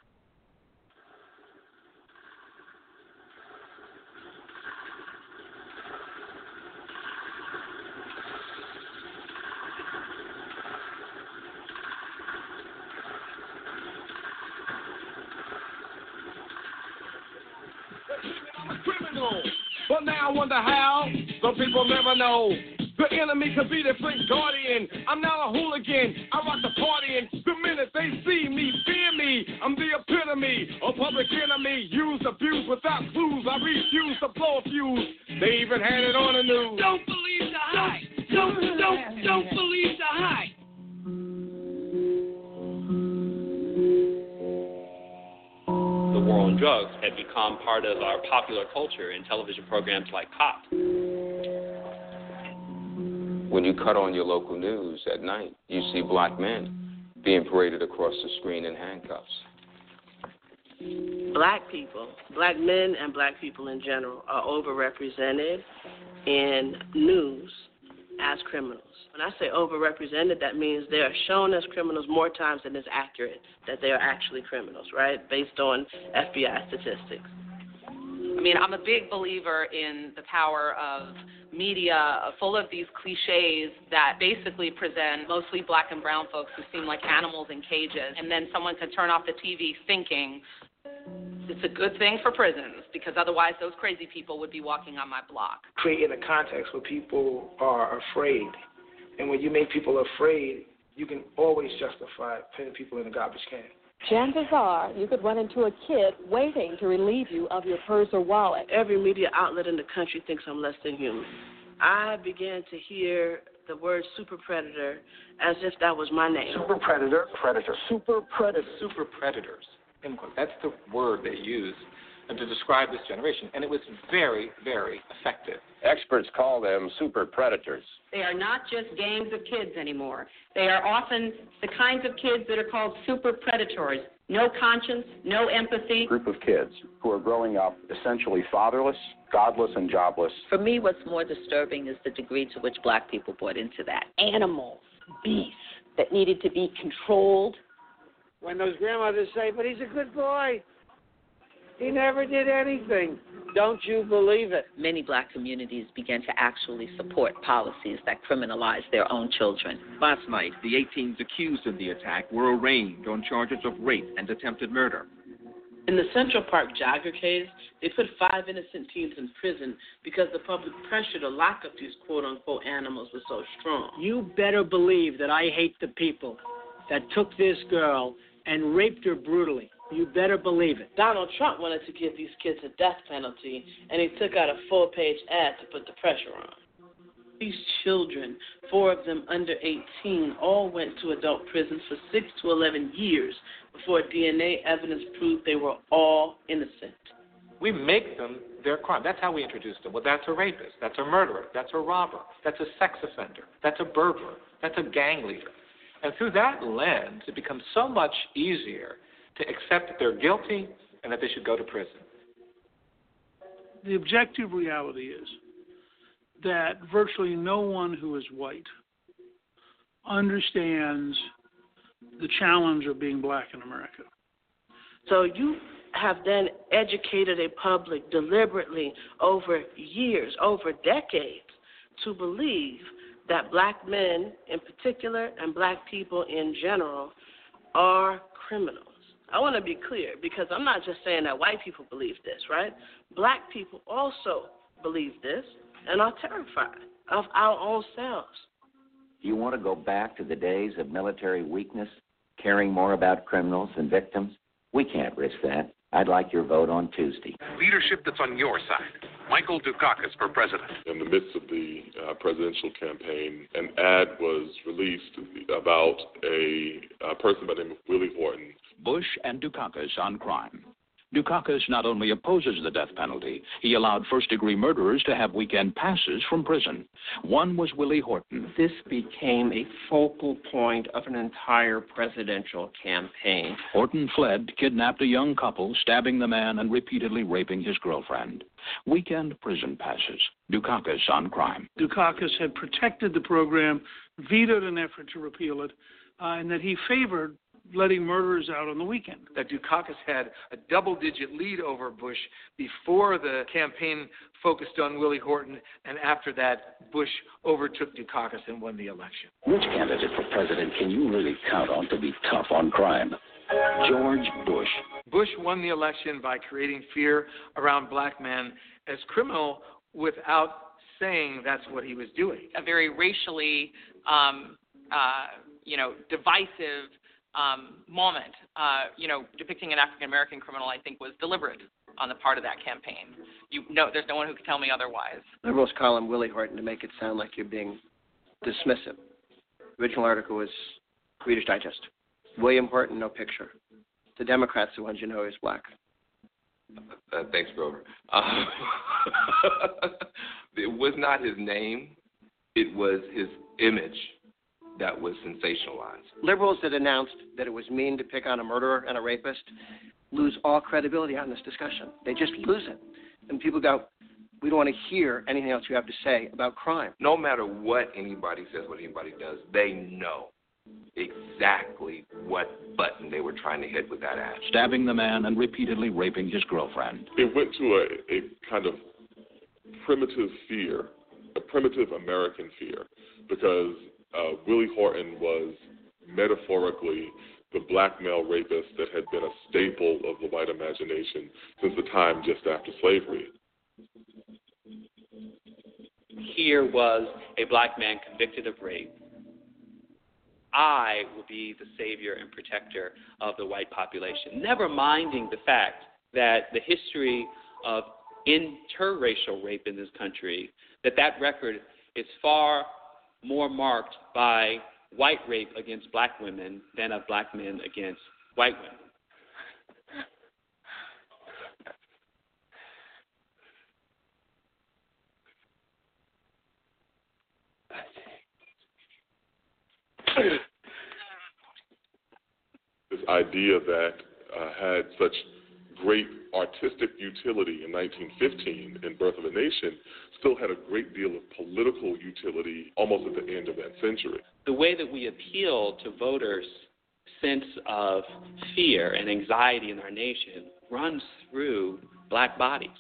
How. Some people never know. The enemy could be the French guardian. I'm now a hooligan. I rock the party, and the minute they see me, fear me. I'm the epitome of public enemy. Use abuse without clues. I refuse to blow a fuse. They even had it on the news. Don't believe the hype. Don't, don't, don't believe the hype. The war on drugs had become part of our popular culture in television programs like Cop. When you cut on your local news at night, you see black men being paraded across the screen in handcuffs. Black people, black men and black people in general, are overrepresented in news as criminals. When I say overrepresented, that means they are shown as criminals more times than is accurate that they are actually criminals, right? Based on FBI statistics. I mean, I'm a big believer in the power of media full of these cliches that basically present mostly black and brown folks who seem like animals in cages. And then someone can turn off the TV thinking it's a good thing for prisons because otherwise those crazy people would be walking on my block. Creating a context where people are afraid. And when you make people afraid, you can always justify putting people in a garbage can. Chances are you could run into a kid waiting to relieve you of your purse or wallet. Every media outlet in the country thinks I'm less than human. I began to hear the word super predator as if that was my name. Super predator, predator. Super predator. Super predators. End quote. That's the word they use to describe this generation, and it was very, very effective. Experts call them super predators. They are not just gangs of kids anymore. They are often the kinds of kids that are called super predators. No conscience, no empathy. Group of kids who are growing up essentially fatherless, godless, and jobless. For me, what's more disturbing is the degree to which black people bought into that. Animals, beasts that needed to be controlled. When those grandmothers say, but he's a good boy, he never did anything. Don't you believe it? Many black communities began to actually support policies that criminalize their own children. Last night, the 18s accused in the attack were arraigned on charges of rape and attempted murder. In the Central Park jogger case, they put five innocent teens in prison because the public pressure to lock up these quote unquote animals was so strong. You better believe that I hate the people that took this girl and raped her brutally. You better believe it. Donald Trump wanted to give these kids a death penalty, and he took out a full page ad to put the pressure on. These children, four of them under 18, all went to adult prisons for 6 to 11 years before DNA evidence proved they were all innocent. We make them their crime. That's how we introduce them. Well, that's a rapist. That's a murderer. That's a robber. That's a sex offender. That's a burglar. That's a gang leader. And through that lens, it becomes so much easier to accept that they're guilty and that they should go to prison. The objective reality is that virtually no one who is white understands the challenge of being black in America. So you have then educated a public deliberately over years, over decades, to believe that black men in particular and black people in general are criminals. I want to be clear because I'm not just saying that white people believe this, right? Black people also believe this and are terrified of our own selves. Do you want to go back to the days of military weakness, caring more about criminals than victims? We can't risk that. I'd like your vote on Tuesday. Leadership that's on your side. Michael Dukakis for president. In the midst of the uh, presidential campaign, an ad was released about a, a person by the name of Willie Horton. Bush and Dukakis on crime. Dukakis not only opposes the death penalty, he allowed first degree murderers to have weekend passes from prison. One was Willie Horton. This became a focal point of an entire presidential campaign. Horton fled, kidnapped a young couple, stabbing the man and repeatedly raping his girlfriend. Weekend prison passes. Dukakis on crime. Dukakis had protected the program, vetoed an effort to repeal it, uh, and that he favored letting murderers out on the weekend. That Dukakis had a double digit lead over Bush before the campaign focused on Willie Horton, and after that, Bush overtook Dukakis and won the election. Which candidate for president can you really count on to be tough on crime? George Bush. Bush won the election by creating fear around black men as criminal without saying that's what he was doing. A very racially, um, uh, you know, divisive um, moment, uh, you know, depicting an African American criminal, I think was deliberate on the part of that campaign. You know, there's no one who can tell me otherwise. Liberals call him Willie Horton to make it sound like you're being dismissive. The original article was Reader's Digest. William Horton, no picture. The Democrats, the ones you know, is black. Uh, thanks, Grover. Uh, it was not his name; it was his image that was sensationalized. Liberals that announced that it was mean to pick on a murderer and a rapist lose all credibility on this discussion. They just lose it. And people go, we don't want to hear anything else you have to say about crime. No matter what anybody says, what anybody does, they know exactly what button they were trying to hit with that ad. Stabbing the man and repeatedly raping his girlfriend. It went to a, a kind of primitive fear, a primitive American fear, because uh, Willie Horton was metaphorically the black male rapist that had been a staple of the white imagination since the time just after slavery. Here was a black man convicted of rape. I will be the savior and protector of the white population, never minding the fact that the history of interracial rape in this country, that that record is far more marked by white rape against black women than of black men against white women. this idea that uh, had such great artistic utility in 1915 in Birth of a Nation still had a great deal of political utility almost at the end of that century. The way that we appeal to voters' sense of fear and anxiety in our nation runs through black bodies.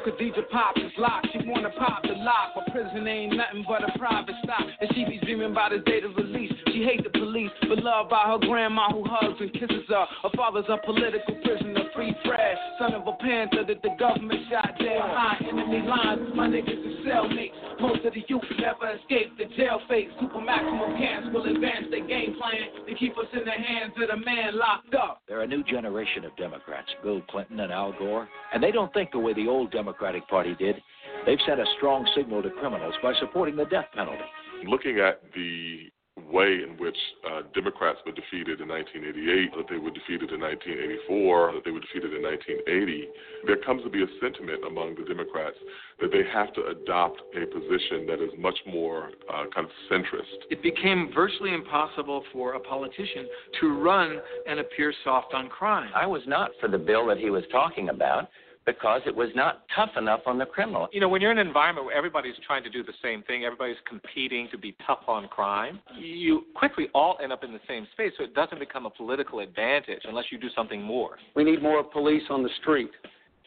Khadija Pop is locked. She wanna pop the lock, but prison ain't nothing but a private stop. And she be dreaming about his date of release. She hate the police, but loved by her grandma who hugs and kisses her. Her father's a political prisoner, free Fred, son of a panther that the government shot dead behind enemy lines. My niggas is cellmates. Most of the youth never escape the jail fate. Super maximum camps will advance their game plan to keep us in the hands of the man locked up. They're a new generation of Democrats, Bill Clinton and Al Gore, and they don't think the way the old Democratic Party did. They've sent a strong signal to criminals by supporting the death penalty. Looking at the way in which uh, Democrats were defeated in 1988, that they were defeated in 1984, that they were defeated in 1980, there comes to be a sentiment among the Democrats that they have to adopt a position that is much more uh, kind of centrist. It became virtually impossible for a politician to run and appear soft on crime. I was not for the bill that he was talking about because it was not tough enough on the criminal. You know, when you're in an environment where everybody's trying to do the same thing, everybody's competing to be tough on crime, you quickly all end up in the same space, so it doesn't become a political advantage unless you do something more. We need more police on the street.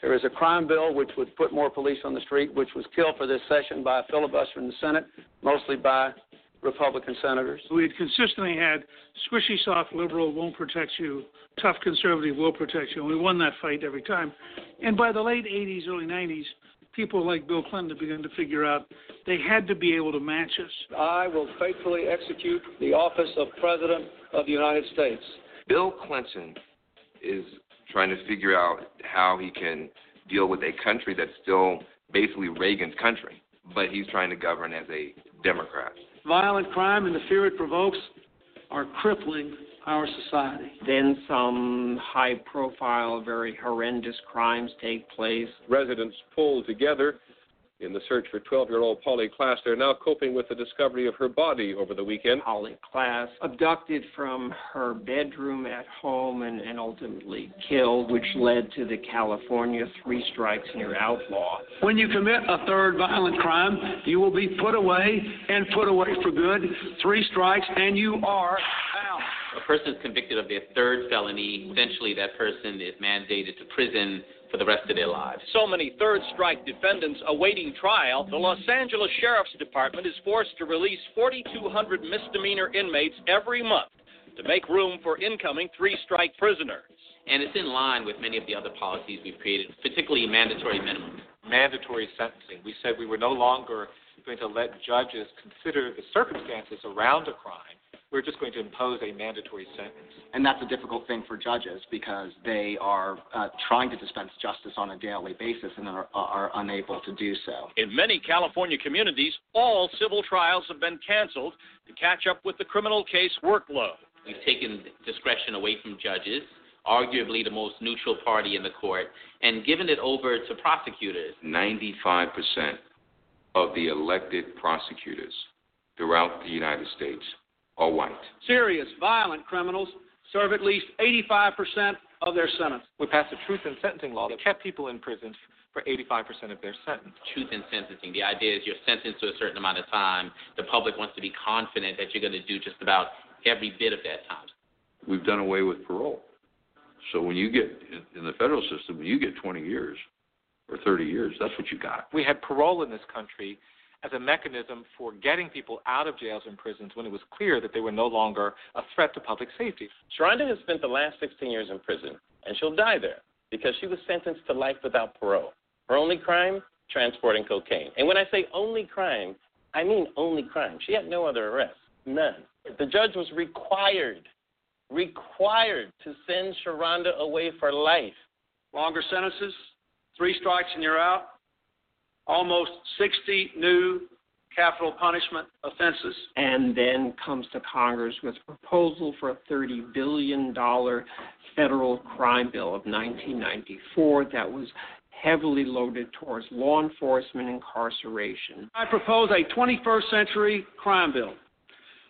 There is a crime bill which would put more police on the street, which was killed for this session by a filibuster in the Senate, mostly by Republican senators. We had consistently had squishy, soft liberal won't protect you, tough conservative will protect you. And we won that fight every time. And by the late 80s, early 90s, people like Bill Clinton began to figure out they had to be able to match us. I will faithfully execute the office of President of the United States. Bill Clinton is trying to figure out how he can deal with a country that's still basically Reagan's country, but he's trying to govern as a Democrat. Violent crime and the fear it provokes are crippling our society. Then some high profile, very horrendous crimes take place. Residents pull together in the search for 12 year old Polly Klaas. They're now coping with the discovery of her body over the weekend. Polly Klaas abducted from her bedroom at home and, and ultimately killed, which led to the California three strikes and you're outlaw. When you commit a third violent crime, you will be put away and put away for good. Three strikes and you are out. A person is convicted of their third felony. Essentially, that person is mandated to prison for the rest of their lives. So many third strike defendants awaiting trial, the Los Angeles Sheriff's Department is forced to release 4,200 misdemeanor inmates every month to make room for incoming three strike prisoners. And it's in line with many of the other policies we've created, particularly mandatory minimums. Mandatory sentencing. We said we were no longer going to let judges consider the circumstances around a crime. We're just going to impose a mandatory sentence. And that's a difficult thing for judges because they are uh, trying to dispense justice on a daily basis and are, are unable to do so. In many California communities, all civil trials have been canceled to catch up with the criminal case workload. We've taken discretion away from judges, arguably the most neutral party in the court, and given it over to prosecutors. 95% of the elected prosecutors throughout the United States are white. Serious, violent criminals serve at least 85% of their sentence. We passed a truth in sentencing law that kept people in prison for 85% of their sentence. Truth in sentencing. The idea is you're sentenced to a certain amount of time. The public wants to be confident that you're going to do just about every bit of that time. We've done away with parole. So when you get in the federal system, when you get 20 years or 30 years, that's what you got. We had parole in this country as a mechanism for getting people out of jails and prisons when it was clear that they were no longer a threat to public safety. Sharonda has spent the last 16 years in prison, and she'll die there because she was sentenced to life without parole. Her only crime, transporting cocaine. And when I say only crime, I mean only crime. She had no other arrests, none. The judge was required, required to send Sharonda away for life. Longer sentences, three strikes and you're out. Almost 60 new capital punishment offenses. And then comes to Congress with a proposal for a $30 billion federal crime bill of 1994 that was heavily loaded towards law enforcement incarceration. I propose a 21st century crime bill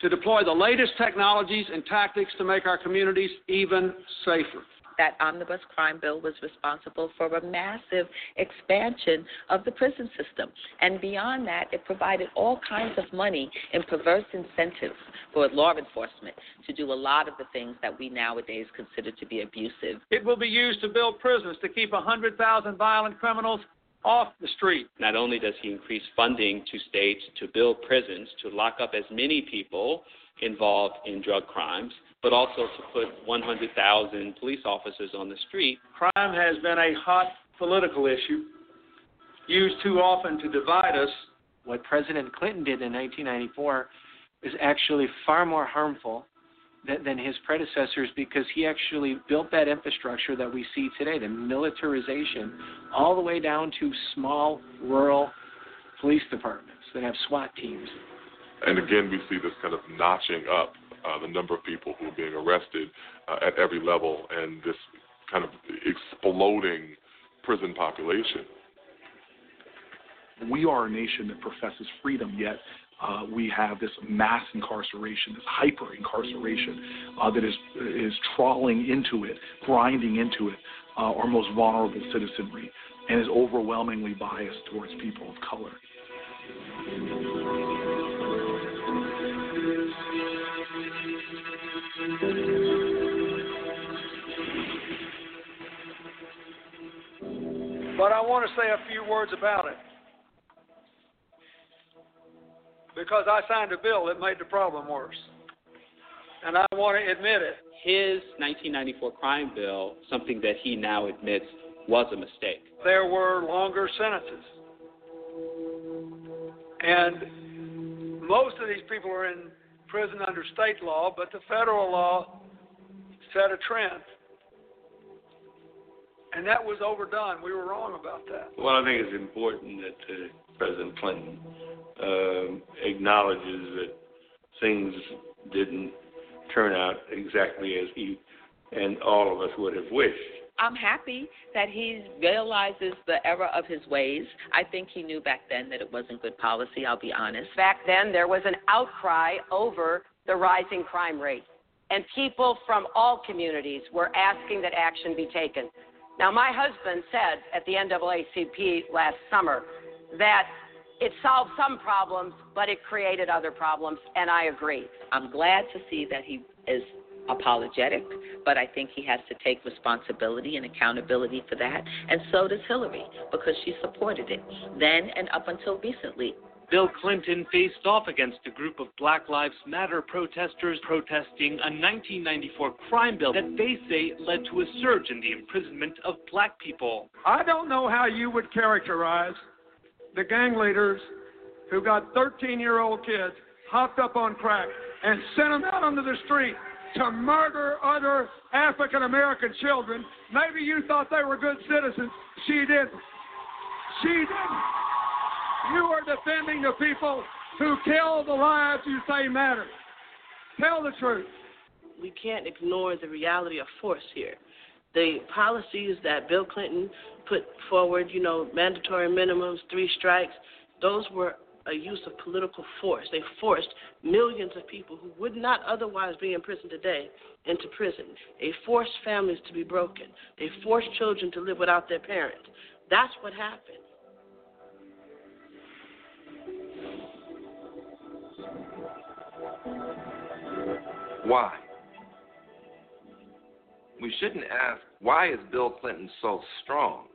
to deploy the latest technologies and tactics to make our communities even safer. That omnibus crime bill was responsible for a massive expansion of the prison system. And beyond that, it provided all kinds of money in perverse incentives for law enforcement to do a lot of the things that we nowadays consider to be abusive. It will be used to build prisons to keep 100,000 violent criminals off the street. Not only does he increase funding to states to build prisons to lock up as many people involved in drug crimes, but also to put 100,000 police officers on the street. Crime has been a hot political issue, used too often to divide us. What President Clinton did in 1994 is actually far more harmful than, than his predecessors because he actually built that infrastructure that we see today, the militarization, all the way down to small rural police departments that have SWAT teams. And again, we see this kind of notching up uh, the number of people who are being arrested uh, at every level and this kind of exploding prison population. We are a nation that professes freedom, yet uh, we have this mass incarceration, this hyper incarceration uh, that is is trawling into it, grinding into it, uh, our most vulnerable citizenry, and is overwhelmingly biased towards people of color. But I want to say a few words about it. Because I signed a bill that made the problem worse. And I want to admit it. His 1994 crime bill, something that he now admits was a mistake. There were longer sentences. And most of these people are in prison under state law, but the federal law set a trend. And that was overdone. We were wrong about that. Well, I think it's important that uh, President Clinton um, acknowledges that things didn't turn out exactly as he and all of us would have wished. I'm happy that he realizes the error of his ways. I think he knew back then that it wasn't good policy, I'll be honest. Back then, there was an outcry over the rising crime rate, and people from all communities were asking that action be taken. Now, my husband said at the NAACP last summer that it solved some problems, but it created other problems, and I agree. I'm glad to see that he is apologetic, but I think he has to take responsibility and accountability for that. And so does Hillary, because she supported it then and up until recently. Bill Clinton faced off against a group of Black Lives Matter protesters protesting a 1994 crime bill that they say led to a surge in the imprisonment of black people. I don't know how you would characterize the gang leaders who got 13 year old kids hopped up on crack and sent them out onto the street to murder other African American children. Maybe you thought they were good citizens. She didn't. She didn't. You are defending the people who kill the lives you say matter. Tell the truth. We can't ignore the reality of force here. The policies that Bill Clinton put forward, you know, mandatory minimums, three strikes, those were a use of political force. They forced millions of people who would not otherwise be in prison today into prison. They forced families to be broken. They forced children to live without their parents. That's what happened. Why? We shouldn't ask, why is Bill Clinton so strong?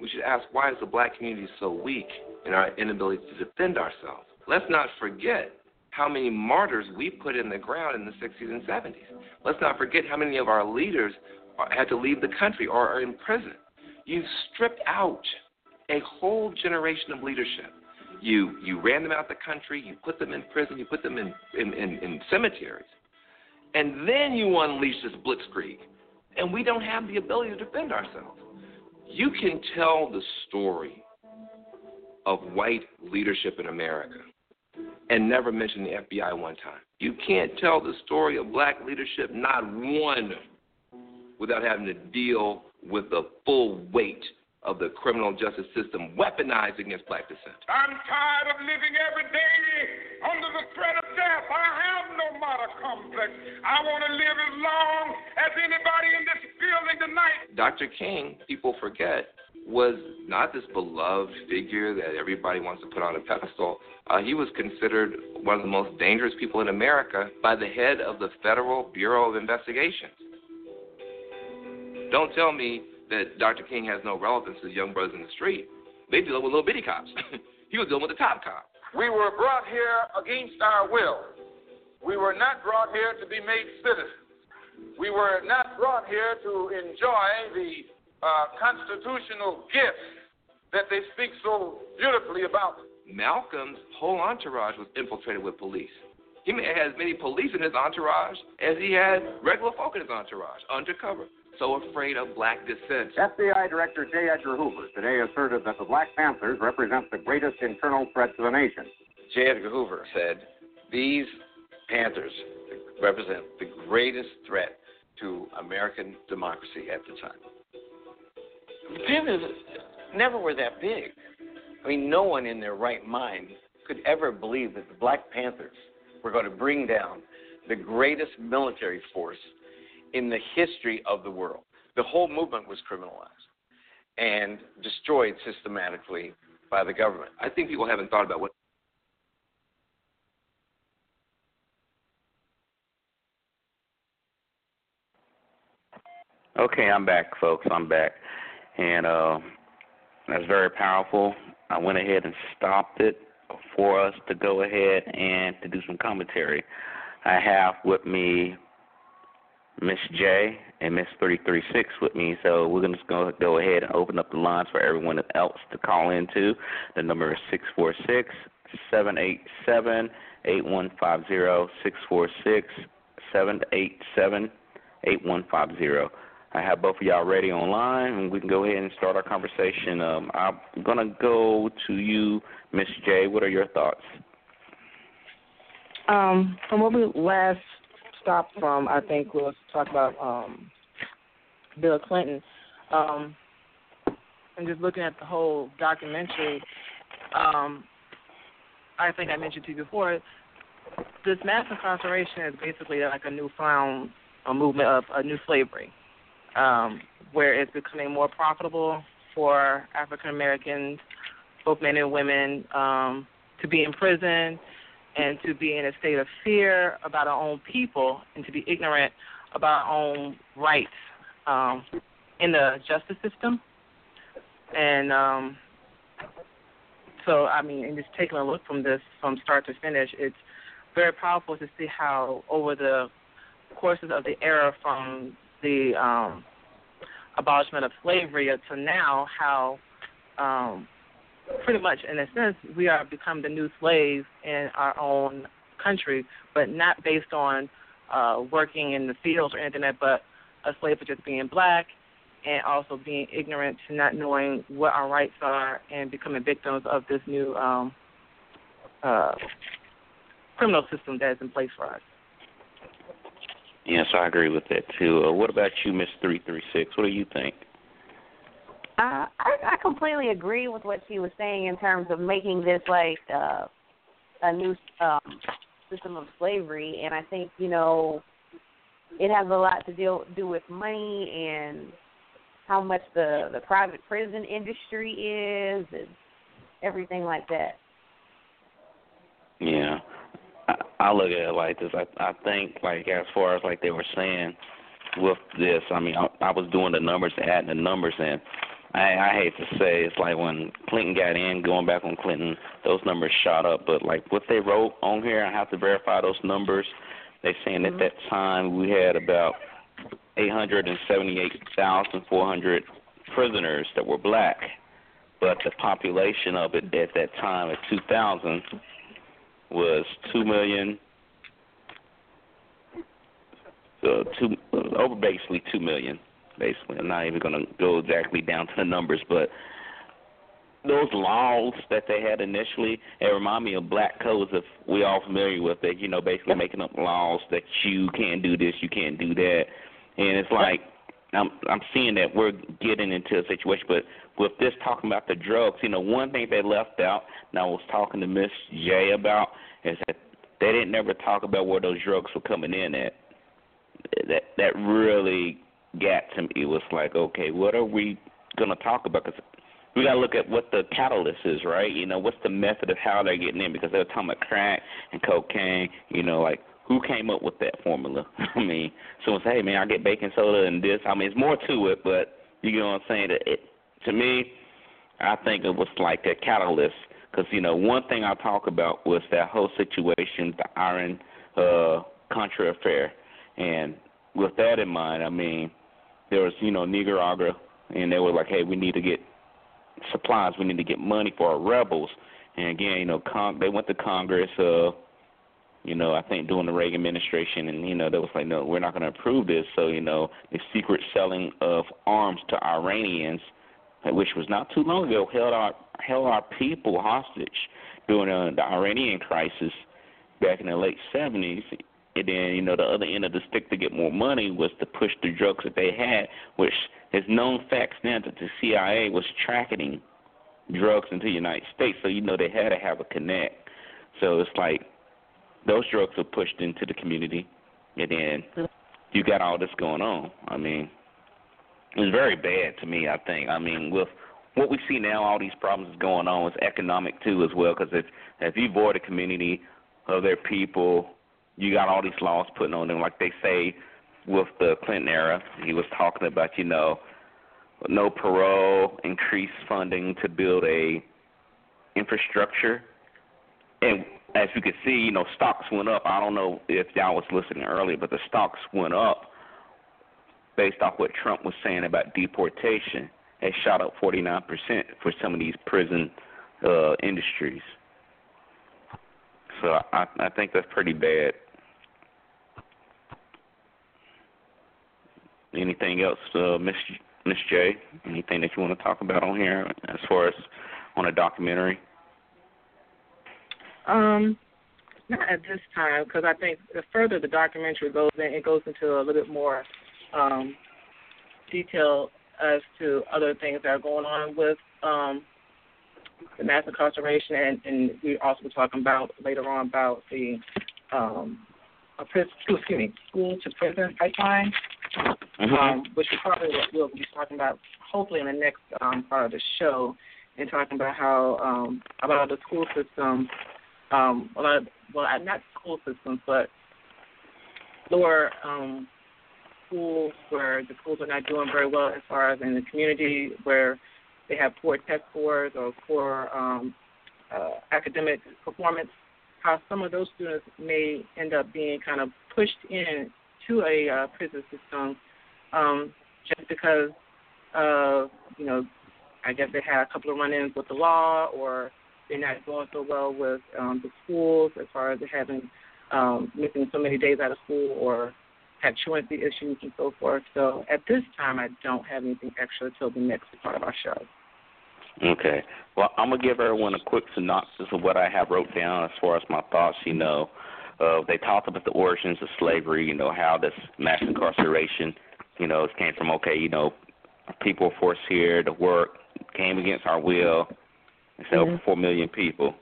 We should ask, why is the black community so weak in our inability to defend ourselves? Let's not forget how many martyrs we put in the ground in the 60s and 70s. Let's not forget how many of our leaders had to leave the country or are in prison. You stripped out a whole generation of leadership. You you ran them out of the country, you put them in prison, you put them in, in, in, in cemeteries. And then you unleash this blitzkrieg. And we don't have the ability to defend ourselves. You can tell the story of white leadership in America and never mention the FBI one time. You can't tell the story of black leadership, not one, without having to deal with the full weight of the criminal justice system weaponized against black dissent. I'm tired of living every day under the threat of death. I have no martyr complex. I want to live as long as anybody in this building tonight. Dr. King, people forget, was not this beloved figure that everybody wants to put on a pedestal. Uh, he was considered one of the most dangerous people in America by the head of the Federal Bureau of Investigations. Don't tell me that Dr. King has no relevance to the young brothers in the street. They deal with little bitty cops. he was dealing with the top cop. We were brought here against our will. We were not brought here to be made citizens. We were not brought here to enjoy the uh, constitutional gifts that they speak so beautifully about. Malcolm's whole entourage was infiltrated with police. He had as many police in his entourage as he had regular folk in his entourage, undercover so afraid of black dissent. FBI Director J. Edgar Hoover today asserted that the Black Panthers represent the greatest internal threat to the nation. J. Edgar Hoover said, These Panthers represent the greatest threat to American democracy at the time. The Panthers never were that big. I mean, no one in their right mind could ever believe that the Black Panthers were going to bring down the greatest military force in the history of the world. The whole movement was criminalized and destroyed systematically by the government. I think people haven't thought about what. Okay, I'm back, folks. I'm back. And uh, that's very powerful. I went ahead and stopped it for us to go ahead and to do some commentary. I have with me Miss J and Miss 336 with me. So we're just going to go ahead and open up the lines for everyone else to call into. The number is 646 787 8150 646 787 8150. I have both of y'all ready online, and we can go ahead and start our conversation. Um, I'm going to go to you, Miss J. What are your thoughts? Um, from what we last stopped from, I think we'll talk about um, Bill Clinton. Um, and just looking at the whole documentary, um, I think I mentioned to you before, this mass incarceration is basically like a newfound a movement of a new slavery, um, where it's becoming more profitable for African Americans, both men and women, um, to be in prison and to be in a state of fear about our own people and to be ignorant about our own rights um, in the justice system, and um, so I mean, and just taking a look from this from start to finish, it's very powerful to see how over the courses of the era from the um, abolishment of slavery to now, how um, pretty much in a sense we are become the new slaves in our own country, but not based on uh, working in the fields or anything like that, but a slave for just being black and also being ignorant to not knowing what our rights are and becoming victims of this new um, uh, criminal system that is in place for us. Yes, I agree with that too. Uh, what about you, Miss Three Three Six? What do you think? Uh, I, I completely agree with what she was saying in terms of making this like uh, a new um, system of slavery, and I think you know it has a lot to deal do with money and how much the the private prison industry is and everything like that. Yeah, I, I look at it like this. I I think like as far as like they were saying with this, I mean I, I was doing the numbers, adding the numbers, and I I hate to say it's like when Clinton got in, going back on Clinton, those numbers shot up. But like what they wrote on here, I have to verify those numbers. They saying mm-hmm. at that time we had about 878,400 prisoners that were black, but the population of it at that time, at 2000, was two million, uh, two over basically two million. Basically, I'm not even going to go exactly down to the numbers, but those laws that they had initially, it remind me of black codes if we all familiar with it, you know, basically making up laws that you can't do this, you can't do that. And it's like I'm I'm seeing that we're getting into a situation, but with this talking about the drugs, you know, one thing they left out, and I was talking to Miss J about, is that they didn't ever talk about where those drugs were coming in at. That that really got to me. Was like, okay, what are we gonna talk about? Because we gotta look at what the catalyst is, right? You know, what's the method of how they're getting in? Because they're talking about crack and cocaine. You know, like who came up with that formula? I mean, someone say, hey man, I get baking soda and this. I mean, it's more to it, but you know what I'm saying? That it, to me, I think it was like a catalyst. Because you know, one thing I talk about was that whole situation, the Iran uh, Contra affair, and with that in mind, I mean, there was you know Nicaragua, and they were like, hey, we need to get supplies, we need to get money for our rebels. And again, you know, con- they went to Congress. Uh, you know, I think during the Reagan administration, and you know, they was like, no, we're not going to approve this. So, you know, the secret selling of arms to Iranians, which was not too long ago, held our held our people hostage during uh, the Iranian crisis back in the late '70s. And then, you know, the other end of the stick to get more money was to push the drugs that they had, which is known facts now that the CIA was tracking drugs into the United States. So, you know, they had to have a connect. So it's like those drugs are pushed into the community, and then you got all this going on. I mean, it's very bad to me. I think. I mean, with what we see now, all these problems going on is economic too, as well. Because if if you void a community of their people, you got all these laws putting on them. Like they say with the Clinton era, he was talking about, you know, no parole, increased funding to build a infrastructure, and as you can see, you know, stocks went up. I don't know if y'all was listening earlier, but the stocks went up based off what Trump was saying about deportation. It shot up 49% for some of these prison uh, industries. So I, I think that's pretty bad. Anything else, uh, Miss Miss J? Anything that you want to talk about on here as far as on a documentary? Um, not at this time, because I think the further the documentary goes in, it goes into a little bit more um, detail as to other things that are going on with um, the mass incarceration, and, and we also were talking about later on about the um, a prison, excuse me, school to prison pipeline, mm-hmm. um, which we probably will be talking about hopefully in the next um, part of the show, and talking about how um, about the school system um, well, I, well, not school systems, but lower um, schools where the schools are not doing very well as far as in the community where they have poor test scores or poor um, uh, academic performance, how some of those students may end up being kind of pushed in to a uh, prison system um, just because of, you know, I guess they had a couple of run-ins with the law or they're not doing so well with um, the schools as far as having um, missing so many days out of school or have truancy issues and so forth. So at this time, I don't have anything extra till the next part of our show. Okay. Well, I'm gonna give everyone a quick synopsis of what I have wrote down as far as my thoughts. You know, uh, they talked about the origins of slavery. You know how this mass incarceration, you know, came from. Okay, you know, people forced here to work, came against our will, and so over four million people.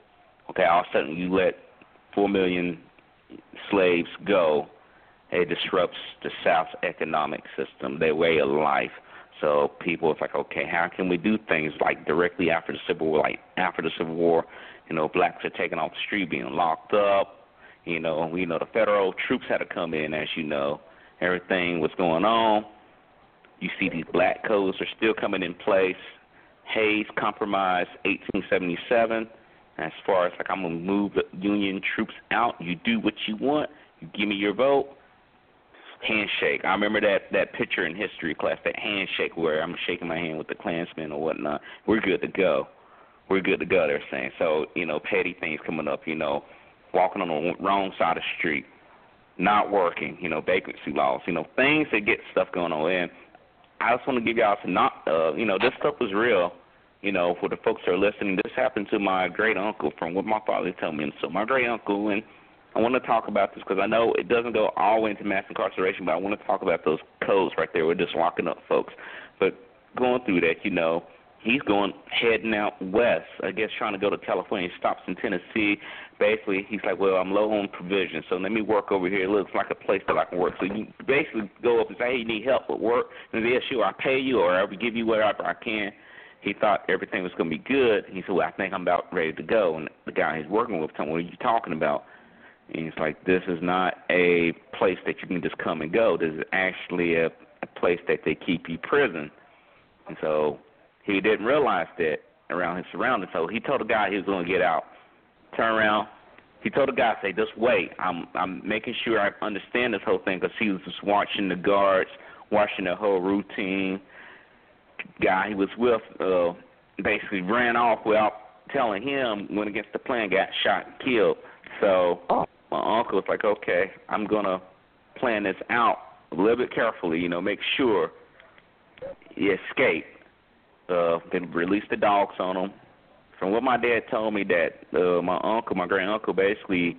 Okay, all of a sudden you let four million slaves go. It disrupts the South's economic system, their way of life. So people, it's like, okay, how can we do things like directly after the Civil War? Like after the Civil War, you know, blacks are taken off the street, being locked up. You know, you know the federal troops had to come in, as you know. Everything was going on. You see these black codes are still coming in place. Hayes Compromise, 1877. As far as like I'm gonna move the Union troops out, you do what you want. You give me your vote handshake. I remember that that picture in history class, that handshake where I'm shaking my hand with the Klansmen or whatnot. We're good to go. We're good to go. They're saying so. You know, petty things coming up. You know, walking on the wrong side of the street, not working. You know, vagrancy laws. You know, things that get stuff going on. And I just want to give y'all some not. Uh, you know, this stuff was real. You know, for the folks that are listening, this happened to my great uncle from what my father told me. And so my great uncle and I want to talk about this because I know it doesn't go all the way into mass incarceration, but I want to talk about those codes right there. We're just locking up folks. But going through that, you know, he's going heading out west. I guess trying to go to California. He stops in Tennessee. Basically, he's like, "Well, I'm low on provisions, so let me work over here. It looks like a place that I can work." So you basically go up and say, "Hey, you need help with work?" And "Yeah, sure, I pay you, or I will give you whatever I can." He thought everything was going to be good. He said, "Well, I think I'm about ready to go." And the guy he's working with told him, "What are you talking about?" And it's like this is not a place that you can just come and go. This is actually a, a place that they keep you prison. And so he didn't realize that around his surroundings. So he told the guy he was going to get out. Turn around. He told the guy, "Say, just wait. I'm I'm making sure I understand this whole thing because he was just watching the guards, watching the whole routine." Guy he was with uh, basically ran off without telling him. Went against the plan, got shot and killed. So my uncle was like, okay, I'm gonna plan this out a little bit carefully. You know, make sure he escape. Uh, then release the dogs on him. From what my dad told me, that uh, my uncle, my great uncle, basically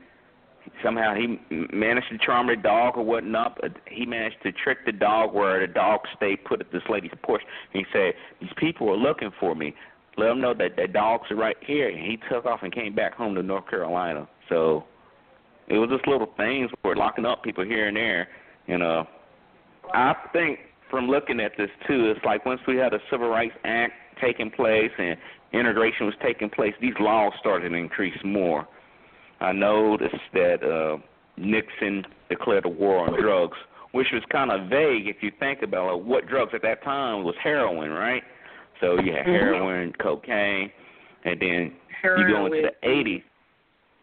somehow he managed to charm the dog or whatnot. But he managed to trick the dog where the dog stayed put at this lady's porch. And he said, "These people are looking for me. Let them know that the dogs are right here." And he took off and came back home to North Carolina. So it was just little things where locking up people here and there. You know, I think from looking at this too, it's like once we had a Civil Rights Act taking place and integration was taking place, these laws started to increase more. I noticed that uh, Nixon declared a war on drugs, which was kind of vague if you think about like, what drugs at that time was heroin, right? So you had Mhm. heroin, cocaine, and then Heroin you go into the 80s.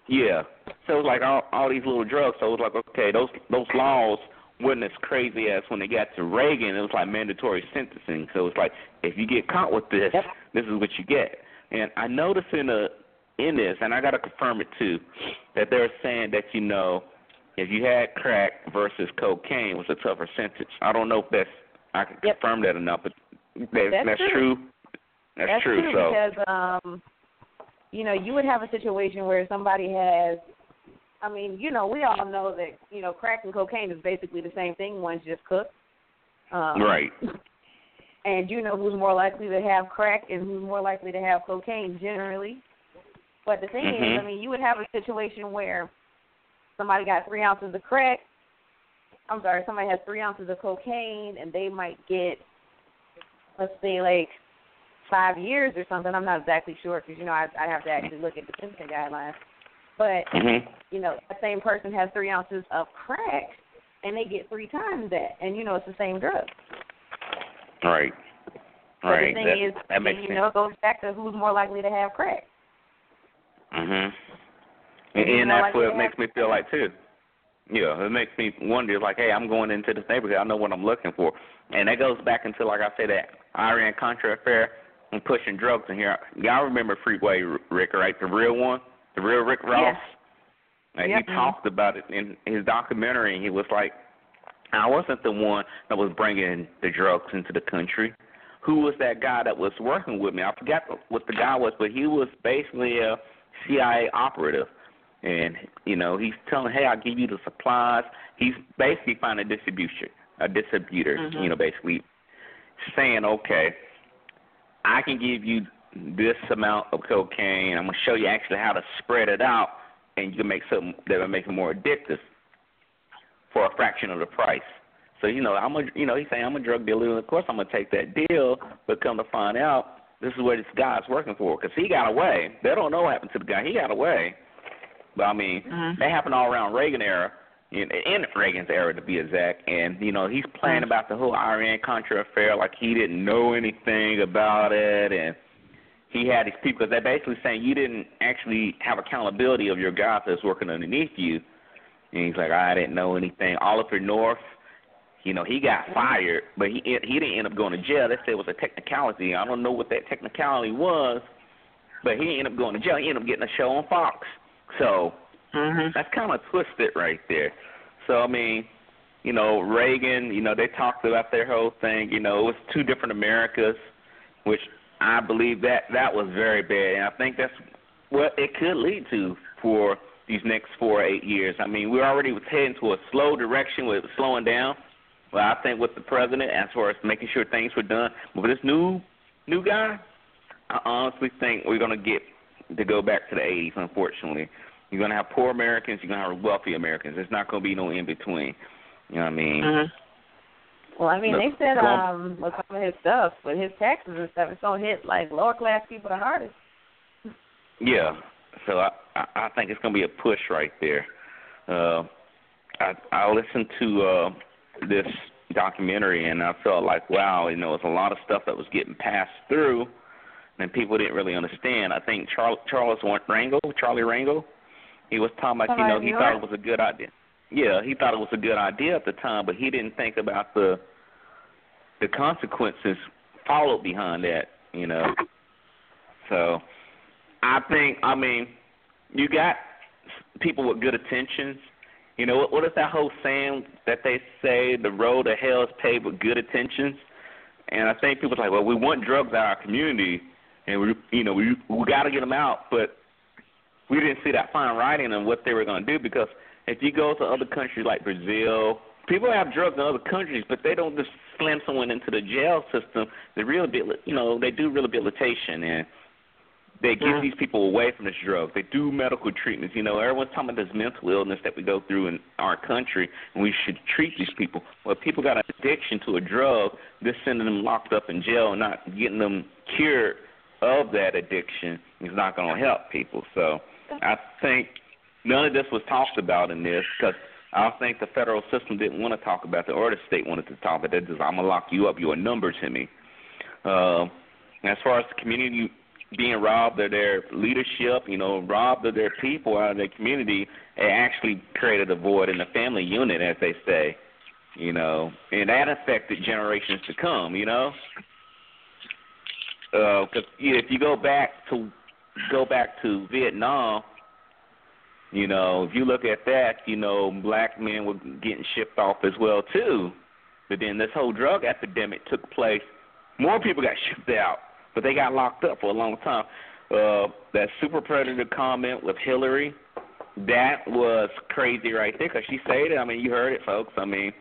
Yeah. So it was like all all these little drugs. So it was like okay, those those laws wasn't as crazy as when they got to Reagan. It was like mandatory sentencing. So it's like if you get caught with this, this is what you get. And I noticed in a in this, and I got to confirm it too, that they're saying that you know if you had crack versus cocaine was a tougher sentence. I don't know if that's I can confirm that or not, but that, That's that's true. true. That's, That's true. So because um you know, you would have a situation where somebody has I mean, you know, we all know that, you know, crack and cocaine is basically the same thing, one's just cooked. Um right. and you know who's more likely to have crack and who's more likely to have cocaine generally. But the thing is, Mhm. I mean, you would have a situation where somebody got three ounces of crack. I'm sorry, somebody has three ounces of cocaine, and they might get, let's say, like five years or something. I'm not exactly sure because you know I I have to actually look at the sentencing guidelines. But Mhm. you know, that same person has three ounces of crack, and they get three times that, and you know it's the same drug. Right. So right. the thing that, is, that makes you sense. know, it goes back to who's more likely to have crack. Mhm. And And, that's what it makes me feel like too. Yeah, it makes me wonder. Like, hey, I'm going into this neighborhood. I know what I'm looking for, and that goes back into like I said that Iran Contra affair and pushing drugs in here. Y'all remember Freeway Rick, right? The real one, the real Rick Ross. And Yep. he talked about it in his documentary. He was like, I wasn't the one that was bringing the drugs into the country. Who was that guy that was working with me? I forgot what the guy was, but he was basically a CIA operative. And you know, he's telling, "Hey, I'll give you the supplies." He's basically finding a distribution, a distributor. Mhm. You know, basically saying, "Okay, I can give you this amount of cocaine. I'm gonna show you actually how to spread it out, and you can make something that will make it more addictive for a fraction of the price." So you know, I'm a you know he's saying I'm a drug dealer, and of course I'm gonna take that deal. But come to find out, this is what this guy's working for because he got away. They don't know what happened to the guy. He got away. But I mean, Mhm. that happened all around Reagan era, in, in Reagan's era to be exact. And you know, he's playing about the whole Iran Contra affair like he didn't know anything about it, and he had these people because they're basically saying you didn't actually have accountability of your guys that's working underneath you. And he's like, I didn't know anything. Oliver North, you know, he got fired, but he he didn't end up going to jail. They said it was a technicality. I don't know what that technicality was, but he ended up going to jail. He ended up getting a show on Fox. So mm-hmm. that's kind of twisted right there. So I mean, you know, Reagan, you know, they talked about their whole thing. You know, it was two different Americas, which I believe that that was very bad, and I think that's what it could lead to for these next four or eight years. I mean, we're already heading to a slow direction with slowing down. Well, I think with the president, as far as making sure things were done, but with this new new guy, I honestly think we're gonna get to go back to the 80s. Unfortunately, you're gonna have poor Americans, you're gonna have wealthy Americans. There's not gonna be no in between. You know what I mean? Mm-hmm. Well, I mean, Look, they said um with some of his stuff, with his taxes and stuff, it's gonna hit like lower class people the hardest. Yeah. So I I think it's gonna be a push right there. Uh, I I listened to uh, this documentary and I felt like wow, you know, it's a lot of stuff that was getting passed through, and people didn't really understand. I think Charles Charles Rangel, Charlie Rangel, he was talking about you know he thought it was a good idea. Yeah, he thought it was a good idea at the time, but he didn't think about the the consequences followed behind that. You know. So I think, I mean, you got people with good intentions. You know, what, what is that whole saying that they say, the road to hell is paved with good intentions? And I think people's like, well, we want drugs out of our community, and we, you know, we we got to get them out, but we didn't see that fine writing on what they were going to do because if you go to other countries like Brazil, people have drugs in other countries, but they don't just slam someone into the jail system. They rehabilitate, you know, they do rehabilitation and they get these people away from this drug. They do medical treatments. You know, everyone's talking about this mental illness that we go through in our country, and we should treat these people. Well, if people got an addiction to a drug, just sending them locked up in jail and not getting them cured of that addiction is not going to help people. So I think none of this was talked about in this because I think the federal system didn't want to talk about it or the state wanted to talk about it. Just, I'm to lock you up. You're a number to me. Uh, as far as the community being robbed of their leadership, you know, robbed of their people out of their community, it actually created a void in the family unit, as they say, you know, and that affected generations to come, you know. Because if you go back to go back to Vietnam, you know, if you look at that, you know, black men were getting shipped off as well too. But then this whole drug epidemic took place. More people got shipped out, but they got locked up for a long time. Uh, that super predator comment with Hillary, that was crazy right there because she said it. I mean, you heard it, folks. I mean,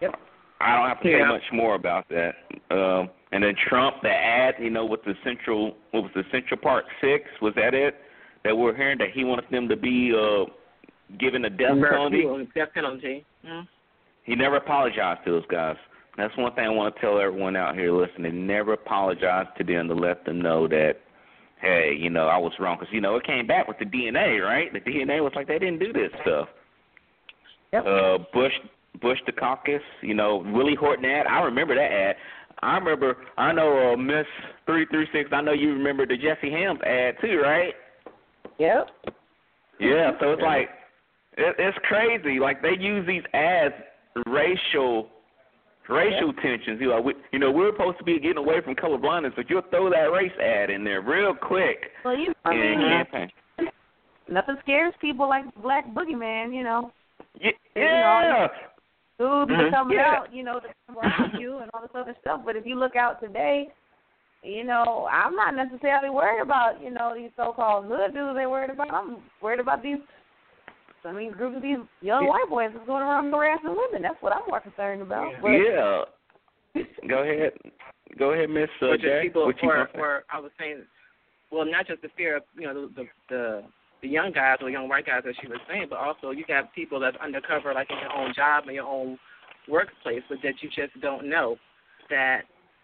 Yep. I don't have to say Yeah. much more about that. Um, and then Trump, the ad, you know, with the central, what was the Central Park Six? Was that it? That we're hearing that he wants them to be uh, given a death penalty. Death penalty. Mm. He never apologized to those guys. That's one thing I want to tell everyone out here listening. Never apologize to them to let them know that, hey, you know, I was wrong. Because, you know, it came back with the DNA, right? The DNA was like, they didn't do this stuff. Yep. Uh, Bush Bush Dukakis. You know, Willie Horton ad. I remember that ad. I remember. I know uh, Miss Three Three Six. I know you remember the Jesse Helms ad too, right? Yep. Yeah. So it's like it, it's crazy. Like they use these ads racial racial tensions. You know, we, you know, we're supposed to be getting away from color blindness, but you'll throw that race ad in there real quick. Well, you, I in mean, campaign. nothing scares people like Black Boogeyman, you know. Yeah. You know, Dudes Mhm. are coming Yeah. out, you know, to harass you and all this other stuff. But if you look out today, you know, I'm not necessarily worried about, you know, these so-called hood dudes. They worried about. I'm worried about these. I mean, groups of these young white boys that's going around harassing women. That's what I'm more concerned about. But, Yeah. Go ahead. Go ahead, Miss uh, But just Jack. people, What you or, gonna say? or I was saying, well, not just the fear of you know the, the the young guys or young white guys that she was saying, but also you have people that's undercover, like in your own job and your own workplace, but that you just don't know that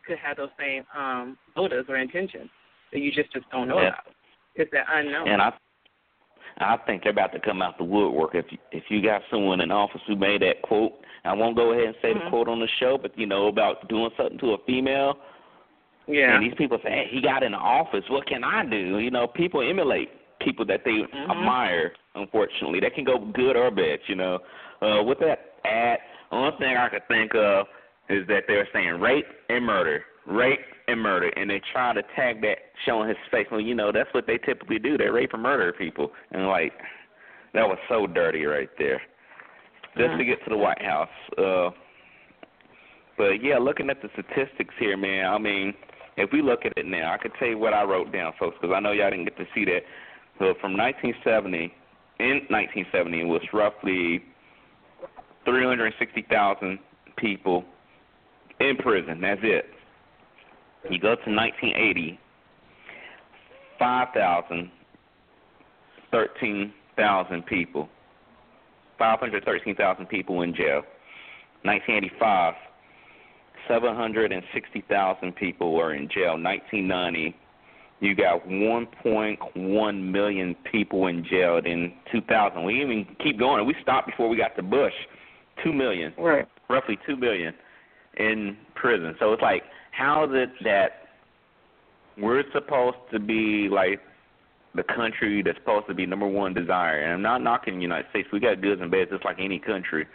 could have those same um motives or intentions that you just just don't know Yeah. about. It's that unknown. And I, I think they're about to come out the woodwork. If you, if you got someone in office who made that quote, I won't go ahead and say Mhm. the quote on the show, but you know about doing something to a female. yeah. And these people say, hey, he got in the office. What can I do? You know, people emulate people that they Mhm. admire. Unfortunately, that can go good or bad. You know, uh, with that ad, only thing I could think of is that they're saying rape and murder, rape and murder, and they try to tag that showing his face. Well, you know, that's what they typically do. They rape and murder people, and like that was so dirty right there. Just to Mhm. get to the White House. Uh, but yeah, looking at the statistics here, man. I mean, if we look at it now, I could tell you what I wrote down, folks, because I know y'all didn't get to see that. So from 1970, in 1970, it was roughly 360,000 people in prison. That's it. You go to 1980, 5,000, 13,000 people. 513,000 people in jail. 1985, 760,000 people were in jail. 1990, you got 1.1 million people in jail. In 2000, we even keep going. We stopped before we got to Bush. 2 million, Right. roughly 2 million in prison. So it's like, how is it that we're supposed to be like the country that's supposed to be number one desire? And I'm not knocking the United States. We got goods and bads just like any country.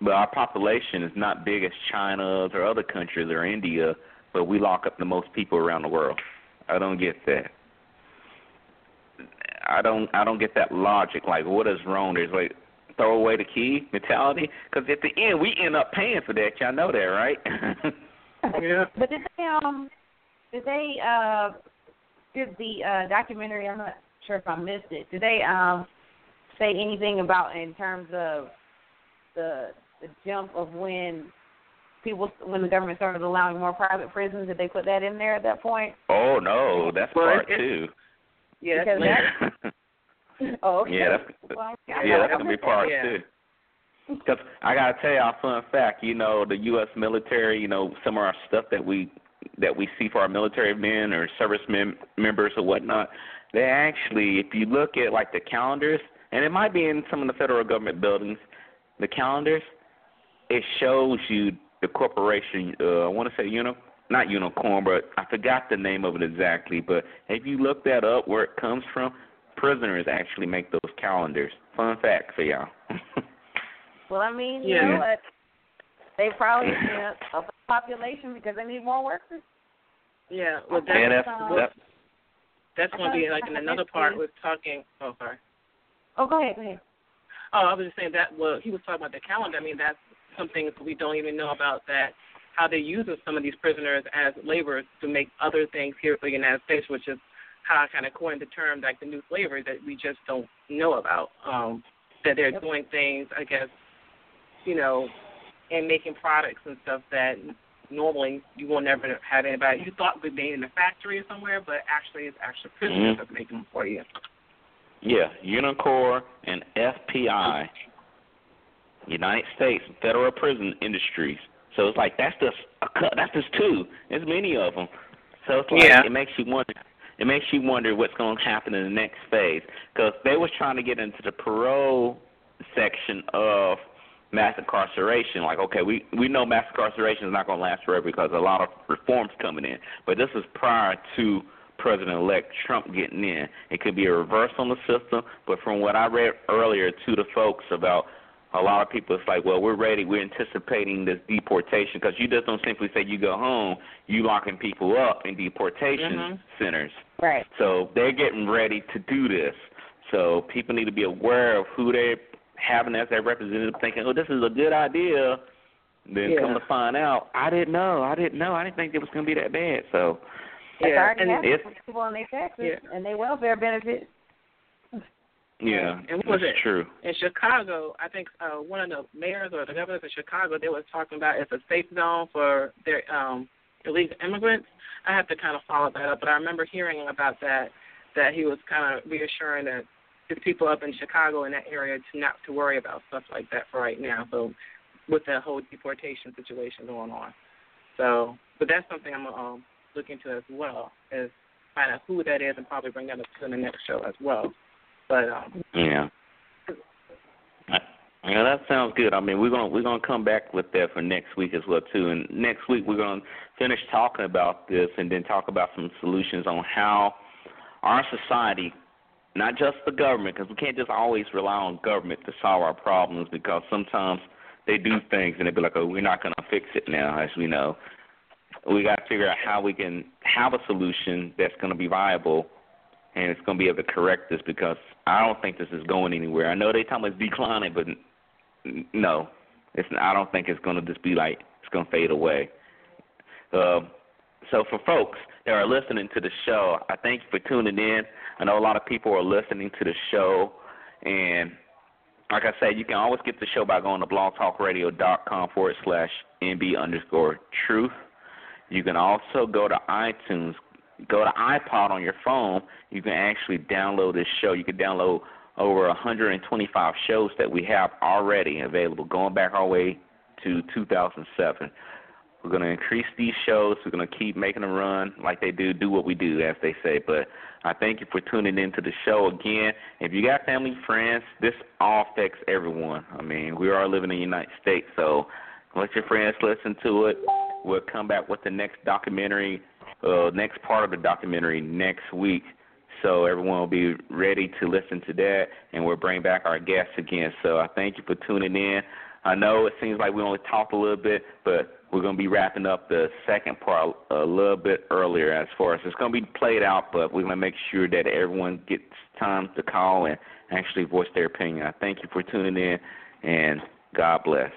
But our population is not big as China's or other countries or India, but we lock up the most people around the world. I don't get that. I don't I don't get that logic. Like, what is wrong? There's like throw away the key mentality. Because at the end, we end up paying for that. Y'all know that, right? yeah. But did they um did they uh did the uh documentary I'm not sure if I missed it. Did they um say anything about in terms of the the jump of when people when the government started allowing more private prisons? Did they put that in there at that point? oh no, that's Well, part it- two. Yeah, Because that's that- Oh, okay. Yeah, that's Well, yeah, that's gonna be part Yeah. two. Because I gotta tell y'all a fun fact. You know, the U.S. military. You know, some of our stuff that we that we see for our military men or service mem- members or whatnot. They actually, if you look at like the calendars, and it might be in some of the federal government buildings, the calendars, it shows you the corporation. Uh, I want to say uni, not unicorn, but I forgot the name of it exactly. But if you look that up, where it comes from, prisoners actually make those calendars. Fun fact for y'all. Well, I mean, you Yeah. know what? They probably you know, up the population because they need more workers. Yeah, well, that's, yeah, that's um, that, that's going to be like in another part with talking. Oh, sorry. Oh, go ahead, go ahead. Oh, I was just saying that. Well, he was talking about the calendar. I mean, that's some things we don't even know about that. How they use some of these prisoners as laborers to make other things here for the United States, which is how I kind of coined the term like the new slavery that we just don't know about. Um, that they're doing things, I guess, you know, and making products and stuff that normally you will never have anybody. You thought would be in a factory or somewhere, but actually it's actually prisoners Mhm. that's making them for you. yeah, Unicor and FPI, United States Federal Prison Industries. So it's like that's just a cut. That's just two. There's many of them. So it's like Yeah. it makes you wonder. It makes you wonder what's going to happen in the next phase because they was trying to get into the parole section of mass incarceration. Like, okay, we we know mass incarceration is not going to last forever because a lot of reforms coming in. But this is prior to President-elect Trump getting in. It could be a reverse on the system. But from what I read earlier to the folks about a lot of people, it's like, well, we're ready. We're anticipating this deportation because you just don't simply say you go home. You locking people up in deportation Mhm. centers. Right. So they're getting ready to do this. So people need to be aware of who they're having as their representative, thinking, "Oh, this is a good idea." Then come to find out, I didn't know. I didn't know. I didn't think it was going to be that bad. So It's Yeah, already and happening it's- for people on their taxes Yeah. and their welfare benefits. Yeah, And what was that's it? true. In Chicago, I think uh, one of the mayors or the governors of Chicago, they were talking about it's a safe zone for their um, illegal immigrants. I have to kind of follow that up, but I remember hearing about that, that he was kind of reassuring that his people up in Chicago in that area to not to worry about stuff like that for right now. So with the whole deportation situation going on. So, but that's something I'm gonna um, look into as well, is find out who that is and probably bring that up to the next show as well. But um, Yeah. Yeah, that sounds good. I mean, we're gonna we're gonna come back with that for next week as well too. And next week we're gonna finish talking about this and then talk about some solutions on how our society, not just the government, because we can't just always rely on government to solve our problems because sometimes they do things and they be like, oh, we're not gonna fix it now, as we know. We got to figure out how we can have a solution that's going to be viable and it's going to be able to correct this because I don't think this is going anywhere. I know they talking about declining, but no, it's. I don't think it's going to just be like it's going to fade away. Uh, so for folks that are listening to the show, I thank you for tuning in. I know a lot of people are listening to the show, and like I said, you can always get the show by going to blogtalkradio.com forward slash NB underscore truth. You can also go to iTunes, go to iPod on your phone. You can actually download this show. You can download over 125 shows that we have already available, going back all the way to 2007. We're going to increase these shows. We're going to keep making them run like they do, do what we do, as they say. But I thank you for tuning into the show again. If you got family, friends, this all affects everyone. I mean, we are living in the United States, so let your friends listen to it. We'll come back with the next documentary, uh, next part of the documentary next week. So everyone will be ready to listen to that, and we'll bring back our guests again. So I thank you for tuning in. I know it seems like we only talked a little bit, but we're going to be wrapping up the second part a little bit earlier as far as it's going to be played out, but we're going to make sure that everyone gets time to call and actually voice their opinion. I thank you for tuning in, and God bless.